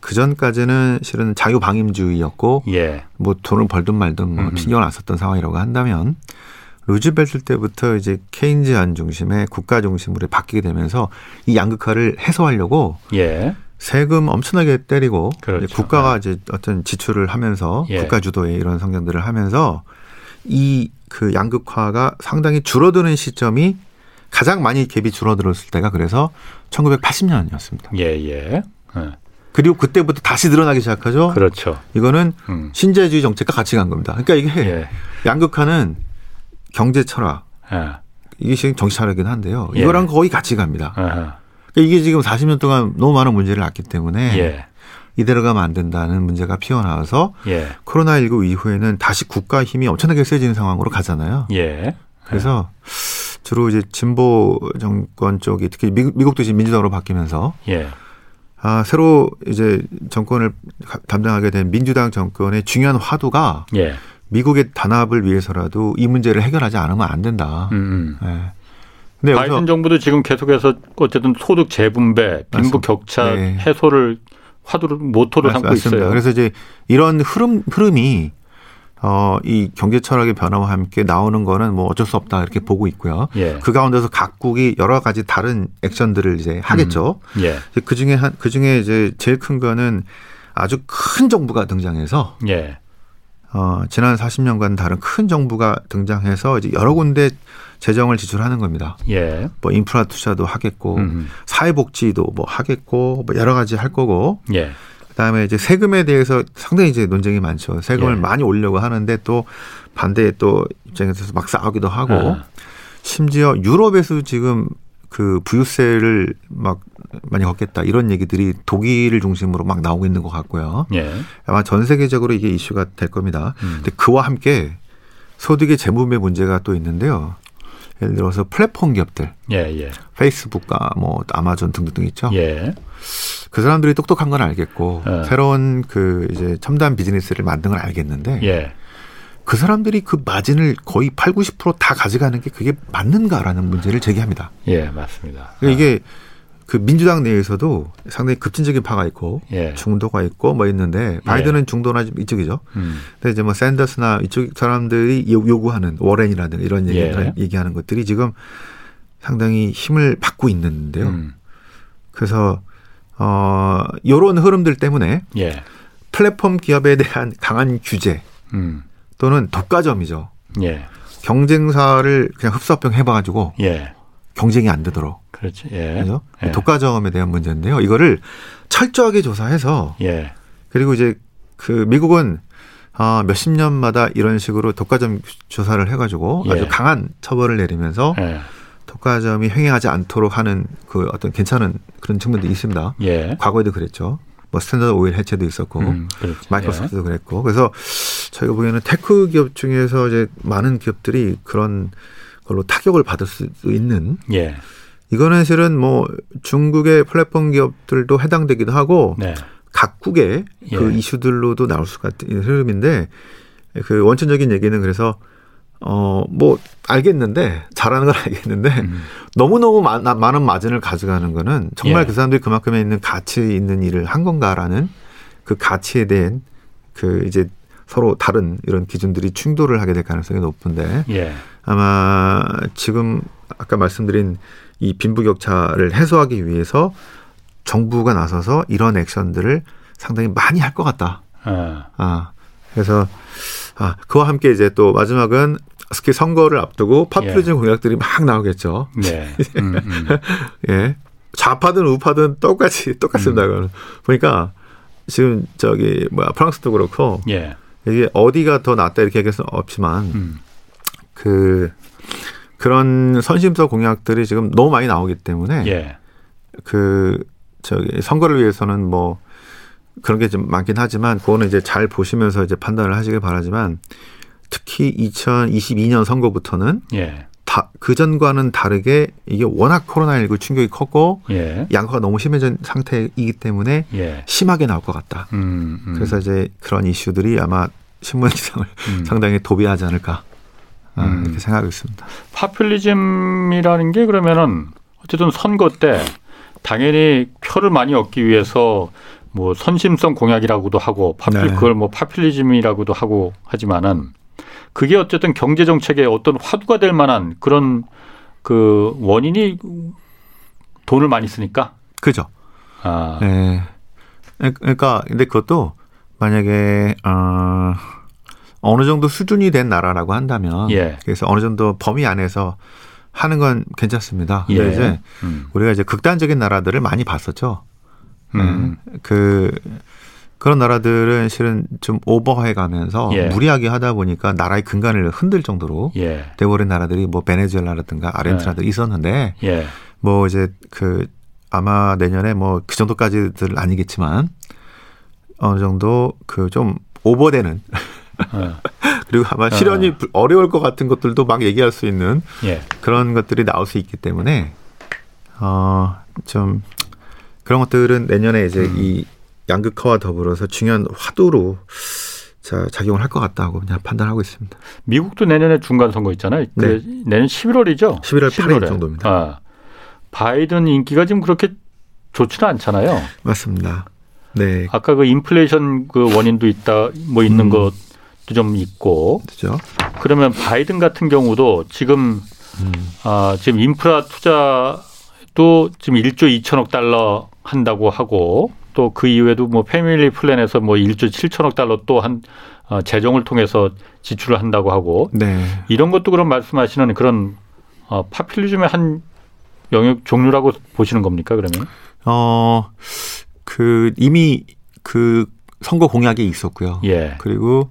그 전까지는 실은 자유 방임주의였고 예. 뭐 돈을 벌든 말든 뭐 신경을 안 썼던 상황이라고 한다면 루즈벨트 때부터 이제 케인즈안 중심의 국가 중심으로 바뀌게 되면서 이 양극화를 해소하려고 예. 세금 엄청나게 때리고 그렇죠. 국가가 네. 이제 어떤 지출을 하면서 예. 국가 주도의 이런 성장들을 하면서 이 그 양극화가 상당히 줄어드는 시점이 가장 많이 갭이 줄어들었을 때가 그래서 1980년이었습니다. 예, 예. 예. 그리고 그때부터 다시 늘어나기 시작하죠. 그렇죠. 이거는 음. 신자유주의 정책과 같이 간 겁니다. 그러니까 이게 예. 양극화는 경제 철학 예. 이게 지금 정치 철학이긴 한데요. 예. 이거랑 거의 같이 갑니다. 그러니까 이게 지금 40년 동안 너무 많은 문제를 낳기 때문에 예. 이대로 가면 안 된다는 문제가 피어나와서 예. 코로나19 이후에는 다시 국가 힘이 엄청나게 세지는 상황으로 가잖아요. 예. 그래서 주로 이제 진보 정권 쪽이 특히 미국 도 지금 민주당으로 바뀌면서 예. 아, 새로 이제 정권을 담당하게 된 민주당 정권의 중요한 화두가 예. 미국의 단합을 위해서라도 이 문제를 해결하지 않으면 안 된다. 음. 음. 예. 근데 바이든 정부도 지금 계속해서 어쨌든 소득 재분배, 빈부 격차 네. 해소를 화두를 모토로 삼고 맞습니다. 있어요. 그래서 이제 이런 흐름 흐름이 어, 이 경제 철학의 변화와 함께 나오는 거는 뭐 어쩔 수 없다 이렇게 보고 있고요. 예. 그 가운데서 각국이 여러 가지 다른 액션들을 이제 하겠죠. 음. 예. 그 중에 한, 그 중에 이제 제일 큰 거는 아주 큰 정부가 등장해서 예. 어, 지난 40년간 다른 큰 정부가 등장해서 이제 여러 군데 재정을 지출하는 겁니다. 예. 뭐 인프라 투자도 하겠고 음. 사회복지도 뭐 하겠고 뭐 여러 가지 할 거고 예. 그다음에 이제 세금에 대해서 상당히 이제 논쟁이 많죠. 세금을 예. 많이 올려고 하는데 또 반대에 또 입장에서 막 싸우기도 하고 아. 심지어 유럽에서 지금 그 부유세를 막 많이 걷겠다 이런 얘기들이 독일을 중심으로 막 나오고 있는 것 같고요. 예. 아마 전 세계적으로 이게 이슈가 될 겁니다. 음. 근데 그와 함께 소득의 재분배 문제가 또 있는데요. 예를 들어서 플랫폼 기업들, 예, 예. 페이스북과 뭐 아마존 등등 있죠. 예. 그 사람들이 똑똑한 건 알겠고 예. 새로운 그 이제 첨단 비즈니스를 만든 건 알겠는데 예. 그 사람들이 그 마진을 거의 8, 90%다 가져가는 게 그게 맞는가라는 문제를 제기합니다. 예, 맞습니다. 그러니까 이게 그 민주당 내에서도 상당히 급진적인 파가 있고 예. 중도가 있고 뭐 있는데 바이든은 예. 중도나 이쪽이죠. 음. 근데 이제 뭐 샌더스나 이쪽 사람들이 요구하는 워렌이라든가 이런 얘기, 예. 얘기하는 것들이 지금 상당히 힘을 받고 있는데요. 음. 그래서 어 요런 흐름들 때문에 예. 플랫폼 기업에 대한 강한 규제 음. 또는 독과점이죠. 예. 경쟁사를 그냥 흡수합병 해봐가지고 예. 경쟁이 안 되도록 그렇죠. 예. 그래서 예. 독과점에 대한 문제인데요. 이거를 철저하게 조사해서 예. 그리고 이제 그 미국은 아, 몇십 년마다 이런 식으로 독과점 조사를 해가지고 예. 아주 강한 처벌을 내리면서 예. 독과점이 횡행하지 않도록 하는 그 어떤 괜찮은 그런 측면도 있습니다. 예. 과거에도 그랬죠. 뭐 스탠다드 오일 해체도 있었고 음, 그렇죠. 마이크로소프트도 예. 그랬고 그래서 저희가 보기에는 tech 기업 중에서 이제 많은 기업들이 그런 걸로 타격을 받을 수 있는 예. 이거는 실은 뭐 중국의 플랫폼 기업들도 해당되기도 하고 네. 각국의 그 예. 그 이슈들로도 나올 수가 있는 흐름인데 그 원천적인 얘기는 그래서 어 뭐 알겠는데 잘하는 건 [laughs] 알겠는데 음. 너무 너무 많은 마진을 가져가는 거는 정말 예. 그 사람들이 그만큼에 있는 가치 있는 일을 한 건가라는 그 가치에 대한 그 이제 서로 다른 이런 기준들이 충돌을 하게 될 가능성이 높은데 예. 아마 지금 아까 말씀드린 이 빈부격차를 해소하기 위해서 정부가 나서서 이런 액션들을 상당히 많이 할 것 같다. 아. 아, 그래서 아, 그와 함께 이제 또 마지막은 특히 선거를 앞두고 파퓰리즘 예. 공약들이 막 나오겠죠. 네. 음, 음. [laughs] 예. 좌파든 우파든 똑같이 똑같습니다. 음. 보니까 지금 저기 뭐야 프랑스도 그렇고 예. 이게 어디가 더 낫다 이렇게 얘기할 수는 없지만 음. 그 그런 선심서 공약들이 지금 너무 많이 나오기 때문에 예. 그 저기 선거를 위해서는 뭐 그런 게 좀 많긴 하지만 그거는 이제 잘 보시면서 이제 판단을 하시길 바라지만 특히 2022년 선거부터는 예. 다, 그 전과는 다르게 이게 워낙 코로나19 충격이 컸고 예. 양화가 너무 심해진 상태이기 때문에 예. 심하게 나올 것 같다. 음, 음. 그래서 이제 그런 이슈들이 아마 신문 기상을 음. [laughs] 상당히 도비하지 않을까. 아, 음. 이렇게 생각하고 있습니다. 파퓰리즘이라는 게 그러면은 어쨌든 선거 때 당연히 표를 많이 얻기 위해서 뭐 선심성 공약이라고도 하고 파퓰 네. 그걸 뭐 파퓰리즘이라고도 하고 하지만은 그게 어쨌든 경제 정책의 어떤 화두가 될 만한 그런 그 원인이 돈을 많이 쓰니까 그죠. 아. 네. 그러니까 근데 그것도 만약에 어 어느 정도 수준이 된 나라라고 한다면 예. 그래서 어느 정도 범위 안에서 하는 건 괜찮습니다. 근데 예. 이제 음. 우리가 이제 극단적인 나라들을 많이 봤었죠. 음. 네. 그 그런 나라들은 실은 좀 오버해 가면서 예. 무리하게 하다 보니까 나라의 근간을 흔들 정도로 예. 돼버린 나라들이 뭐 베네수엘라라든가 아르헨티나도 예. 있었는데 예. 뭐 이제 그 아마 내년에 뭐 그 정도까지들 아니겠지만 어느 정도 그 좀 오버되는 예. [laughs] 그리고 아마 실현이 어. 어려울 것 같은 것들도 막 얘기할 수 있는 예. 그런 것들이 나올 수 있기 때문에 어좀 그런 것들은 내년에 이제 음. 이 양극화와 더불어서 중요한 화두로 자, 작용을 할 것 같다고 그냥 판단하고 있습니다. 미국도 내년에 중간 선거 있잖아요. 그 네. 내년 11월이죠. 11월 8일 11월에. 정도입니다. 아, 바이든 인기가 지금 그렇게 좋지는 않잖아요. 맞습니다. 네. 아까 그 인플레이션 그 원인도 있다 뭐 있는 음. 것도 좀 있고. 그죠. 그러면 바이든 같은 경우도 지금 음. 아, 지금 인프라 투자도 지금 1조 2천억 달러 한다고 하고 또 그 이후에도 뭐 패밀리 플랜에서 뭐 1조 7천억 달러 또한 어, 재정을 통해서 지출을 한다고 하고 네. 이런 것도 그런 말씀하시는 그런 어, 파퓰리즘의 한 영역 종류라고 보시는 겁니까 그러면? 어, 그 이미 그 선거 공약이 있었고요. 예. 그리고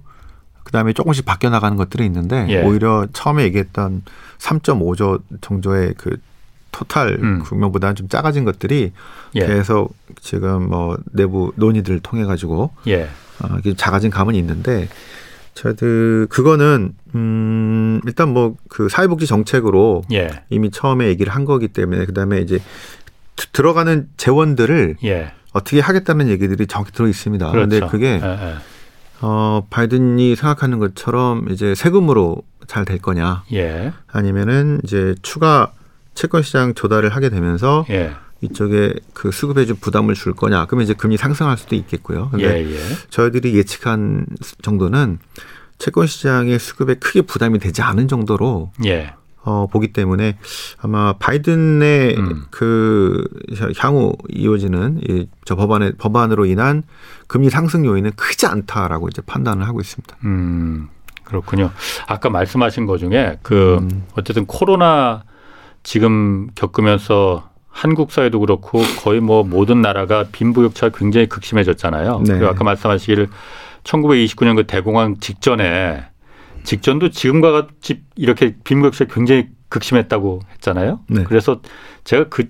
그다음에 조금씩 바뀌어 나가는 것들이 있는데 예. 오히려 처음에 얘기했던 3.5조 정도의 그 토탈 음. 금액보다는 좀 작아진 것들이 예. 계속 지금 뭐 내부 논의들을 통해 가지고 예. 어, 작아진 감은 있는데 저희들 그거는 음 일단 뭐 그 사회복지 정책으로 예. 이미 처음에 얘기를 한 거기 때문에 그다음에 이제 들어가는 재원들을 예. 어떻게 하겠다는 얘기들이 정확히 들어 있습니다. 그런데 그렇죠. 그게 예, 예. 어 바이든이 생각하는 것처럼 이제 세금으로 잘 될 거냐? 예. 아니면은 이제 추가 채권 시장 조달을 하게 되면서 예. 이쪽에 그 수급해준 부담을 줄 거냐? 그러면 이제 금리 상승할 수도 있겠고요. 근데 예, 예. 저희들이 예측한 정도는 채권 시장의 수급에 크게 부담이 되지 않은 정도로 예. 어, 보기 때문에 아마 바이든의 음. 그 향후 이어지는 이 저 법안의 법안으로 인한 금리 상승 요인은 크지 않다라고 이제 판단을 하고 있습니다. 음, 그렇군요. 아까 말씀하신 것 중에 그 음. 어쨌든 코로나 지금 겪으면서 한국 사회도 그렇고 거의 뭐 모든 나라가 빈부격차가 굉장히 극심해졌잖아요. 네. 그리고 아까 말씀하시기를 1929년 그 대공황 직전에 직전도 지금과 같이 이렇게 빈부격차가 굉장히 극심했다고 했잖아요. 네. 그래서 제가 그,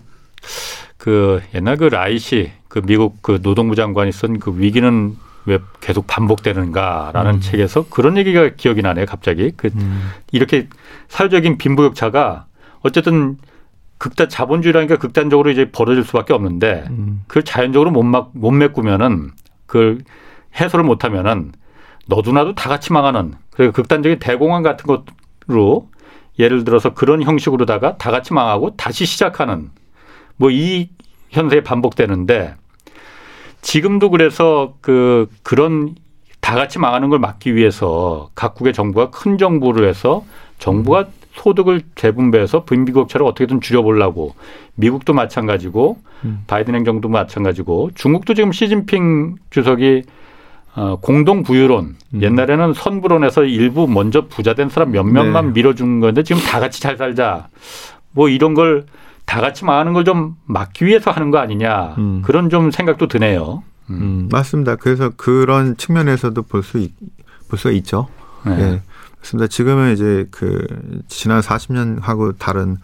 그 옛날 그 라이시 그 미국 그 노동부 장관이 쓴 그 위기는 왜 계속 반복되는가라는 음. 책에서 그런 얘기가 기억이 나네요. 갑자기 그 음. 이렇게 사회적인 빈부격차가 어쨌든 극단 자본주의라니까 극단적으로 이제 벌어질 수밖에 없는데 음. 그걸 자연적으로 못, 막, 못 메꾸면은 그걸 해소를 못하면은 너도나도 다 같이 망하는 그리고 극단적인 대공황 같은 것으로 예를 들어서 그런 형식으로다가 다 같이 망하고 다시 시작하는 뭐 이 현상이 반복되는데 지금도 그래서 그 그런 다 같이 망하는 걸 막기 위해서 각국의 정부가 큰 정부를 해서 정부가 음. 소득을 재분배해서 빈비격차를 어떻게든 줄여보려고 미국도 마찬가지고 음. 바이든 행정도 마찬가지고 중국도 지금 시진핑 주석이 어, 공동 부유론 음. 옛날에는 선부론에서 일부 먼저 부자된 사람 몇몇만 네. 밀어준 건데 지금 다 같이 잘 살자 뭐 이런 걸 다 같이 망하는 걸 좀 막기 위해서 하는 거 아니냐 음. 그런 좀 생각도 드네요. 음. 음 맞습니다. 그래서 그런 측면에서도 볼 수 볼 수가 있죠. 네. 네. 그렇습니다. 지금은 이제 그 지난 40년하고 다른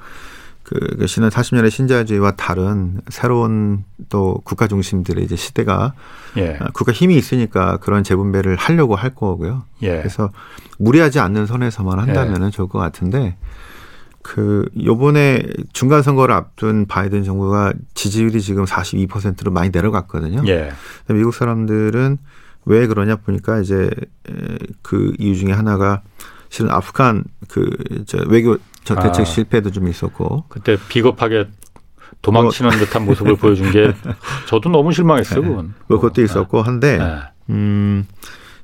그, 그 지난 40년의 신자유주의와 다른 새로운 또 국가 중심들의 이제 시대가 예. 아, 국가 힘이 있으니까 그런 재분배를 하려고 할 거고요. 예. 그래서 무리하지 않는 선에서만 한다면은 예. 좋을 것 같은데 그 요번에 중간 선거를 앞둔 바이든 정부가 지지율이 지금 42%로 많이 내려갔거든요. 예. 미국 사람들은 왜 그러냐 보니까 이제 그 이유 중에 하나가 실은 아프간 그저 외교 저 대책 아, 실패도 좀 있었고 그때 비겁하게 도망치는 뭐, 듯한 모습을 보여준 게 [laughs] 저도 너무 실망했어요. 네. 그건. 뭐 그것도 네. 있었고 한데 네. 음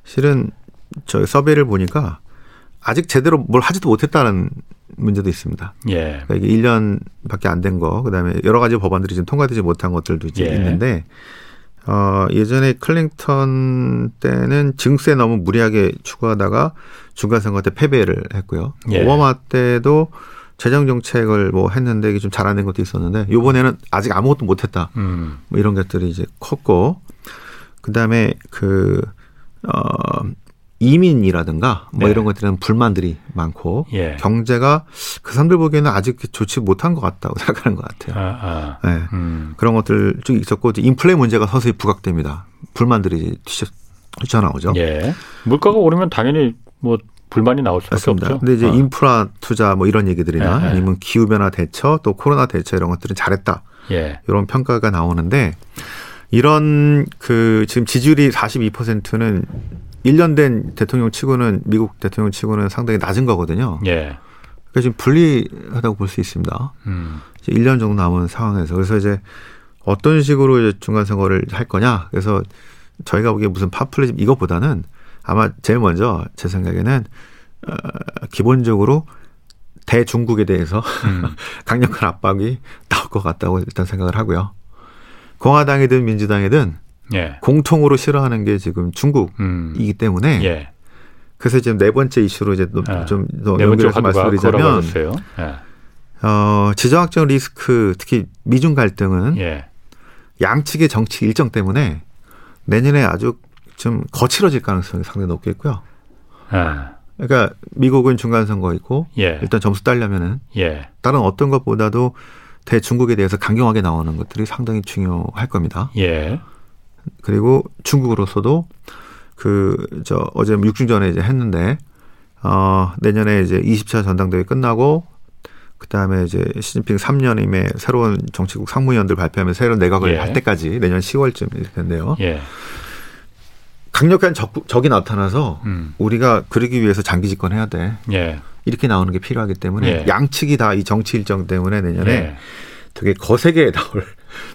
실은 저 서베이를 보니까 아직 제대로 뭘 하지도 못했다는 문제도 있습니다. 예. 그러니까 이게 1년밖에 안 된 거, 그다음에 여러 가지 법안들이 지금 통과되지 못한 것들도 이제 예. 있는데 어, 예전에 클링턴 때는 증세 너무 무리하게 추구하다가 중간 선거 때 패배를 했고요. 예. 오바마 때도 재정 정책을 뭐 했는데 이게 좀 잘안된 것도 있었는데 요번에는 아직 아무것도 못 했다. 음. 뭐 이런 것들이 이제 컸고 그다음에 그 어, 이민이라든가 뭐 네. 이런 것들은 불만들이 많고 예. 경제가 그 사람들 보기에는 아직 좋지 못한 것 같다고 [laughs] 생각하는 것 같아요. 아, 아. 네. 음. 그런 것들 쭉 있었고 인플레 문제가 서서히 부각됩니다. 불만들이 튀어나오죠. 예. 물가가 오르면 당연히 뭐 불만이 나올 수밖에 맞습니다. 없죠. 근데 이제 어. 인프라 투자 뭐 이런 얘기들이나 예. 아니면 기후 변화 대처 또 코로나 대처 이런 것들은 잘했다. 예. 이런 평가가 나오는데 이런 그 지금 지지율이 42%는 1년 된 대통령 치고는 미국 대통령 치고는 상당히 낮은 거거든요. 예. 그러니까 지금 불리하다고 볼 수 있습니다. 음. 이제 1년 정도 남은 상황에서 그래서 이제 어떤 식으로 이제 중간 선거를 할 거냐. 그래서 저희가 보기에 무슨 파퓰리즘 이것보다는 아마 제일 먼저 제 생각에는 어, 기본적으로 대중국에 대해서 음. [laughs] 강력한 압박이 나올 것 같다고 일단 생각을 하고요. 공화당이든 민주당이든 예. 공통으로 싫어하는 게 지금 중국이기 음. 때문에 예. 그래서 지금 네 번째 이슈로 이제 예. 좀더 네 연결해서 말씀드리자면 예. 어, 지정학적 리스크 특히 미중 갈등은 예. 양측의 정치 일정 때문에 내년에 아주 좀 거칠어질 가능성이 상당히 높겠고요. 예. 그러니까 미국은 중간 선거 있고 예. 일단 점수 따려면은 다른 어떤 것보다도 대중국에 대해서 강경하게 나오는 것들이 상당히 중요할 겁니다. 예. 그리고 중국으로서도 그 저 어제 육중전에 이제 했는데 어 내년에 이제 20차 전당대회 끝나고 그다음에 이제 시진핑 3년임에 새로운 정치국 상무위원들 발표하면 새로운 내각을 예. 할 때까지 내년 10월쯤 이렇게 된대요. 예. 강력한 적, 적이 나타나서 음. 우리가 그러기 위해서 장기 집권해야 돼. 예. 이렇게 나오는 게 필요하기 때문에 예. 양측이 다 이 정치 일정 때문에 내년에 예. 되게 거세게 [laughs] 나올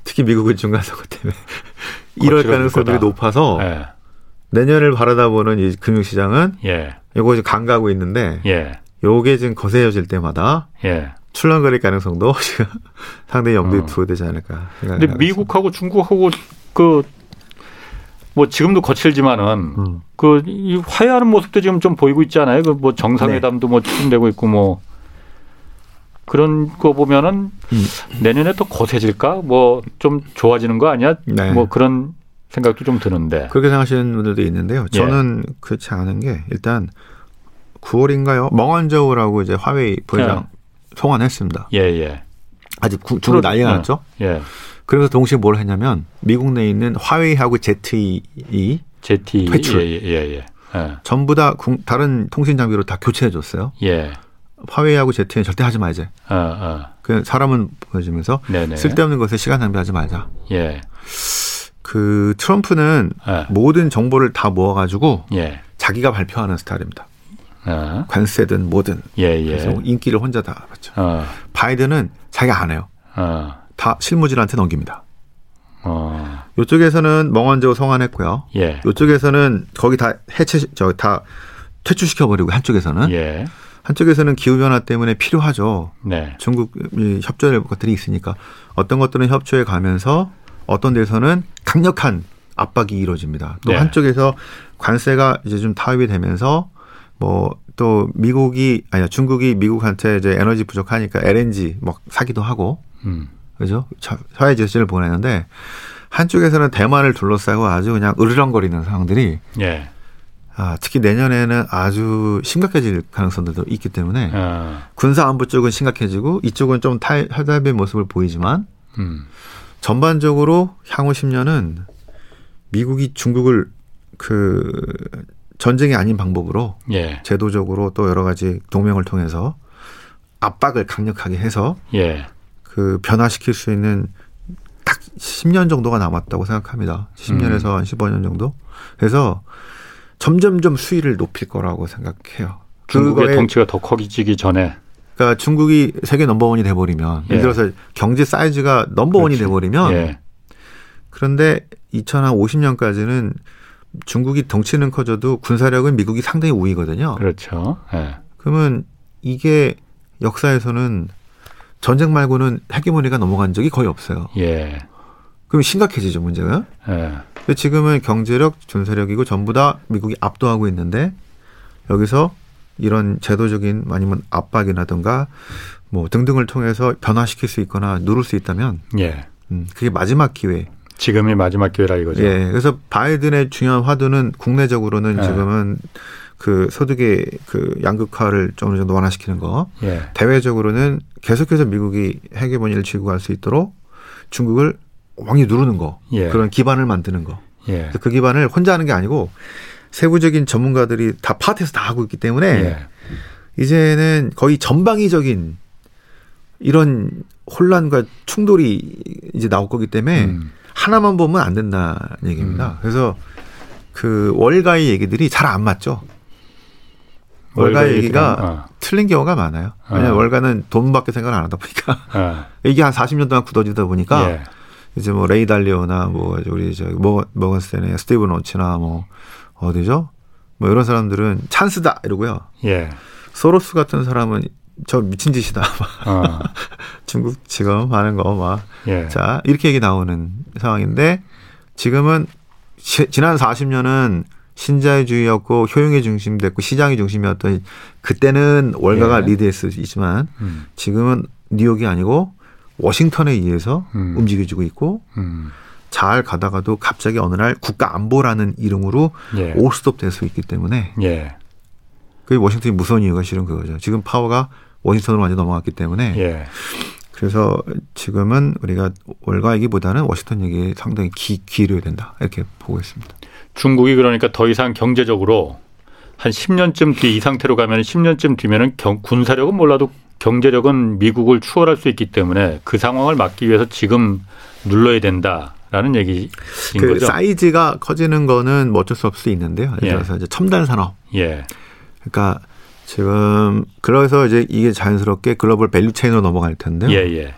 특히 미국은 중간 선거 때문에 이럴 가능성들이 높아서 예. 내년을 바라다 보는 이 금융시장은 예. 이거 지금 강가고 있는데 예. 요게 지금 거세져질 때마다 예. 출렁거릴 가능성도 [laughs] 지금 상당히 염두에 어. 두어야 되지 않을까 생각합니다. 근데 미국하고 중국하고 그 뭐 지금도 거칠지만은 음. 그이 화해하는 모습도 지금 좀 보이고 있잖아요. 그 뭐 정상회담도 네. 뭐 추진되고 있고 뭐 그런 거 보면은 음. 내년에 또 거세질까? 뭐 좀 좋아지는 거 아니야? 네. 뭐 그런 생각도 좀 드는데. 그렇게 생각하시는 분들도 있는데요. 예. 저는 예. 그렇지 않은 게 일단 9월인가요? 멍원저우라고 이제 화웨이 부회장 예. 송환했습니다. 예, 예. 아직 중국 난리가 예. 났죠? 예. 그래서 동시에 뭘 했냐면 미국 내에 있는 화웨이하고 ZTE ZTE 퇴출. 예, 예, 예. 예. 전부 다 다른 통신 장비로 다 교체해 줬어요. 예. 화웨이하고 제트는 절대 하지 말자. 어, 어. 그 사람은 보여주면서 네네. 쓸데없는 것에 시간 낭비하지 말자. 예. 그 트럼프는 예. 모든 정보를 다 모아가지고 예. 자기가 발표하는 스타일입니다. 어. 관세든 뭐든. 예, 예. 그래서 인기를 혼자 다 받죠. 어. 바이든은 자기가 안 해요. 어. 다 실무진한테 넘깁니다. 어. 이쪽에서는 멍원저우 성안했고요. 예. 이쪽에서는 거기 다 해체 저다 퇴출시켜 버리고 한쪽에서는 예. 한쪽에서는 기후 변화 때문에 필요하죠. 네. 중국이 협조할 것들이 있으니까 어떤 것들은 협조해 가면서 어떤 데서는 강력한 압박이 이루어집니다. 또 네. 한쪽에서 관세가 이제 좀 타협이 되면서 뭐 또 미국이 아니야 중국이 미국한테 이제 에너지 부족하니까 LNG 뭐 사기도 하고 음. 그죠? 사회 제스를 보내는데 한쪽에서는 대만을 둘러싸고 아주 그냥 으르렁거리는 상황들이 예. 아, 특히 내년에는 아주 심각해질 가능성들도 있기 때문에 아. 군사 안보 쪽은 심각해지고 이쪽은 좀 탈, 탈답의 모습을 보이지만 음. 전반적으로 향후 10년은 미국이 중국을 그 전쟁이 아닌 방법으로 예. 제도적으로 또 여러 가지 동맹을 통해서 압박을 강력하게 해서 예. 그 변화시킬 수 있는 딱 10년 정도가 남았다고 생각합니다. 10년에서 음. 한 15년 정도. 그래서 점점점 수위를 높일 거라고 생각해요. 중국의 덩치가 더 커지기 전에. 그러니까 중국이 세계 넘버원이 돼버리면 예. 를 들어서 경제 사이즈가 넘버원이 돼버리면 예. 그런데 2050년까지는 중국이 덩치는 커져도 군사력은 미국이 상당히 우위거든요. 그렇죠. 예. 그러면 이게 역사에서는 전쟁 말고는 헤게모니가 넘어간 적이 거의 없어요. 예. 그럼 심각해지죠 문제가. 예. 지금은 경제력, 군사력이고 전부 다 미국이 압도하고 있는데 여기서 이런 제도적인 아니면 압박이라든가 뭐 등등을 통해서 변화시킬 수 있거나 누를 수 있다면 예. 음, 그게 마지막 기회. 지금이 마지막 기회라 이거죠. 예. 그래서 바이든의 중요한 화두는 국내적으로는 예. 지금은 그 소득의 그 양극화를 좀 어느 정도 완화시키는 거. 예. 대외적으로는 계속해서 미국이 헤게모니를 쥐고 갈 수 있도록 중국을 왕이 누르는 거. 예. 그런 기반을 만드는 거. 예. 그 기반을 혼자 하는 게 아니고 세부적인 전문가들이 다 파트에서 다 하고 있기 때문에 예. 이제는 거의 전방위적인 이런 혼란과 충돌이 이제 나올 거기 때문에 음. 하나만 보면 안 된다는 얘기입니다. 음. 그래서 그 월가의 얘기들이 잘 안 맞죠. 월가 얘기가 어. 틀린 경우가 많아요. 왜냐하면 어. 월가는 돈밖에 생각을 안 하다 보니까 어. [laughs] 이게 한 40년 동안 굳어지다 보니까 예. 이제 뭐 레이 달리오나 뭐 우리 저 머건 스탠의 스티븐 오치나 뭐 어디죠? 뭐 이런 사람들은 찬스다 이러고요. 예. 소로스 같은 사람은 저 미친 짓이다. [laughs] 어. 중국 지금 하는 거 막. 예. 자, 이렇게 얘기 나오는 상황인데 지금은 시, 지난 40년은 신자유주의였고 효용의 중심됐고 시장이 중심이었던 그때는 월가가 예. 리드했지만 음. 지금은 뉴욕이 아니고 워싱턴에 의해서 음. 움직여지고 있고 음. 잘 가다가도 갑자기 어느 날 국가 안보라는 이름으로 예. 올스톱 될 수 있기 때문에 예. 그 워싱턴이 무서운 이유가 실은 그거죠. 지금 파워가 워싱턴으로 완전 넘어갔기 때문에 예. 그래서 지금은 우리가 월가 얘기보다는 워싱턴 얘기에 상당히 기, 기울여야 된다 이렇게 보고 있습니다. 중국이 그러니까 더 이상 경제적으로 한 10년쯤 뒤 이 상태로 가면 10년쯤 뒤면은 경, 군사력은 몰라도 경제력은 미국을 추월할 수 있기 때문에 그 상황을 막기 위해서 지금 눌러야 된다 라는 얘기인 그 거죠. 사이즈가 커지는 거는 뭐 어쩔 수 없을 수 있는데요. 예를 예. 들어서 예. 이제 첨단 산업. 예. 그러니까 지금 그래서 이제 이게 자연스럽게 global value chain으로 넘어갈 텐데요. 예, 예.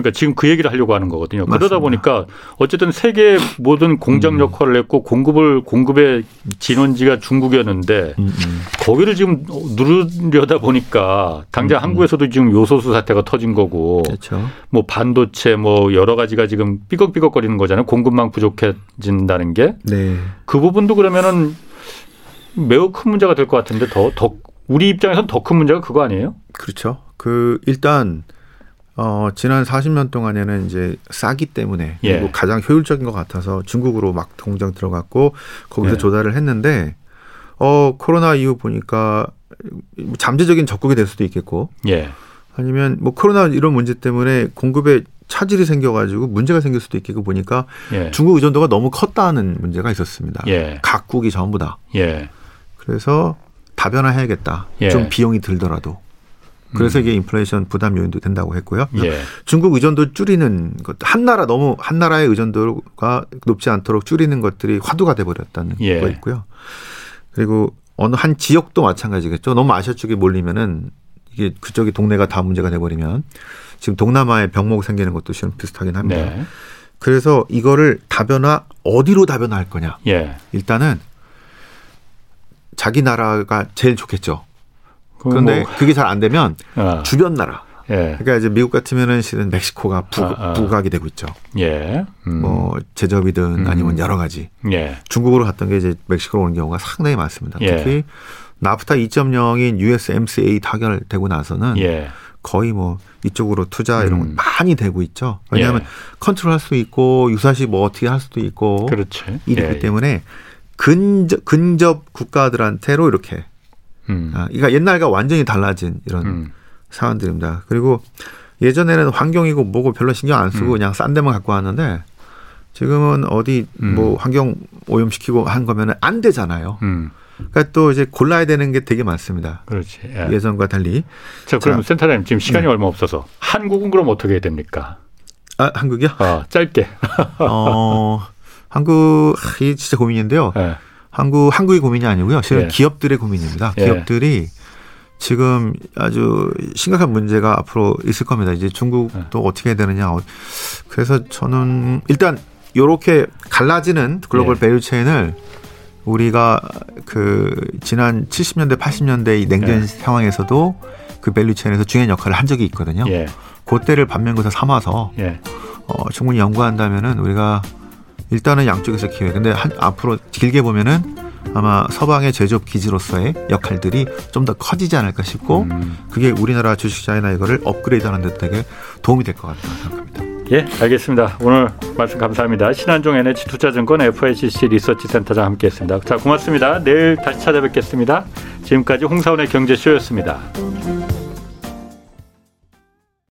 그러니까 지금 그 얘기를 하려고 하는 거거든요. 맞습니다. 그러다 보니까 어쨌든 세계 모든 공장 음. 역할을 했고 공급을 공급의 진원지가 중국이었는데 음, 음. 거기를 지금 누르려다 보니까 당장. 한국에서도 지금 요소수 사태가 터진 거고 그렇죠. 뭐 반도체 뭐 여러 가지가 지금 삐걱삐걱거리는 거잖아요. 공급망 부족해진다는 게. 네. 그 부분도 그러면은 매우 큰 문제가 될 것 같은데 더 더 우리 입장에서는 더큰 문제가 그거 아니에요? 그렇죠. 그 일단 어, 지난 40년 동안에는 이제 싸기 때문에 예. 그리고 가장 효율적인 것 같아서 중국으로 막 공장 들어갔고 거기서 예. 조달을 했는데 어, 코로나 이후 보니까 잠재적인 적국이 될 수도 있겠고 예. 아니면 뭐 코로나 이런 문제 때문에 공급에 차질이 생겨가지고 문제가 생길 수도 있겠고 보니까 예. 중국 의존도가 너무 컸다는 문제가 있었습니다. 예. 각국이 전부 다. 예. 그래서 다변화해야겠다. 좀 비용이 들더라도. 그래서 이게 인플레이션 부담 요인도 된다고 했고요. 예. 중국 의존도 줄이는 것, 한 나라 너무 한 나라의 의존도가 높지 않도록 줄이는 것들이 화두가 돼 버렸다는 예. 거 있고요. 그리고 어느 한 지역도 마찬가지겠죠. 너무 아시아 쪽에 몰리면은 이게 그쪽이 동네가 다 문제가 돼 버리면 지금 동남아에 병목 생기는 것도 지금 비슷하긴 합니다. 네. 그래서 이거를 다변화 어디로 다변화할 거냐. 예. 일단은 자기 나라가 제일 좋겠죠. 그런데 뭐. 그게 잘 안 되면 어. 주변 나라. 예. 그러니까 이제 미국 같으면은 실은 멕시코가 부, 아, 아. 부각이 되고 있죠. 예. 음. 뭐 제접이든 음. 아니면 여러 가지. 예. 중국으로 갔던 게 이제 멕시코로 오는 경우가 상당히 많습니다. 예. 특히 나프타 2.0인 USMCA 타결되고 나서는 예. 거의 뭐 이쪽으로 투자 이런 건 음. 많이 되고 있죠. 왜냐하면 예. 컨트롤할 수 있고 유사시 뭐 어떻게 할 수도 있고 그렇지. 이렇기 때문에 근접 근접 국가들한테로 이렇게 음. 아, 그러니까 옛날과 완전히 달라진 이런 음. 사안들입니다. 그리고 예전에는 환경이고 뭐고 별로 신경 안 쓰고 음. 그냥 싼 데만 갖고 왔는데 지금은 어디 음. 뭐 환경 오염시키고 한 거면은 안 되잖아요. 음. 그러니까 또 이제 골라야 되는 게 되게 많습니다. 그렇지. 예. 전과 달리. 자, 그럼 센터장님 지금 시간이 네. 얼마 없어서 한국은 그럼 어떻게 해야 됩니까? 아, 한국이요? 어, 짧게. [laughs] 어, 한국, 이 진짜 고민인데요. 네. 한국 한국의 고민이 아니고요. 실은 예. 기업들의 고민입니다. 예. 기업들이 지금 아주 심각한 문제가 앞으로 있을 겁니다. 이제 중국도 예. 어떻게 해야 되느냐. 그래서 저는 일단 요렇게 갈라지는 글로벌 예. value chain을 우리가 그 지난 70년대 80년대 이 냉전 예. 상황에서도 그 value chain에서 중요한 역할을 한 적이 있거든요. 예. 그때를 반면교사 삼아서 예. 어, 충분히 연구한다면은 우리가 일단은 양쪽에서 기회. 근데 한, 앞으로 길게 보면은 아마 서방의 제조업 기지로서의 역할들이 좀 더 커지지 않을까 싶고 음. 그게 우리나라 주식시장이나 이거를 업그레이드하는 데 되게 도움이 될 것 같다고 생각합니다. 예, 알겠습니다. 오늘 말씀 감사합니다. 신한종 NH투자증권 FICC 리서치 센터장 함께했습니다. 자, 고맙습니다. 내일 다시 찾아뵙겠습니다. 지금까지 홍사원의 경제쇼였습니다.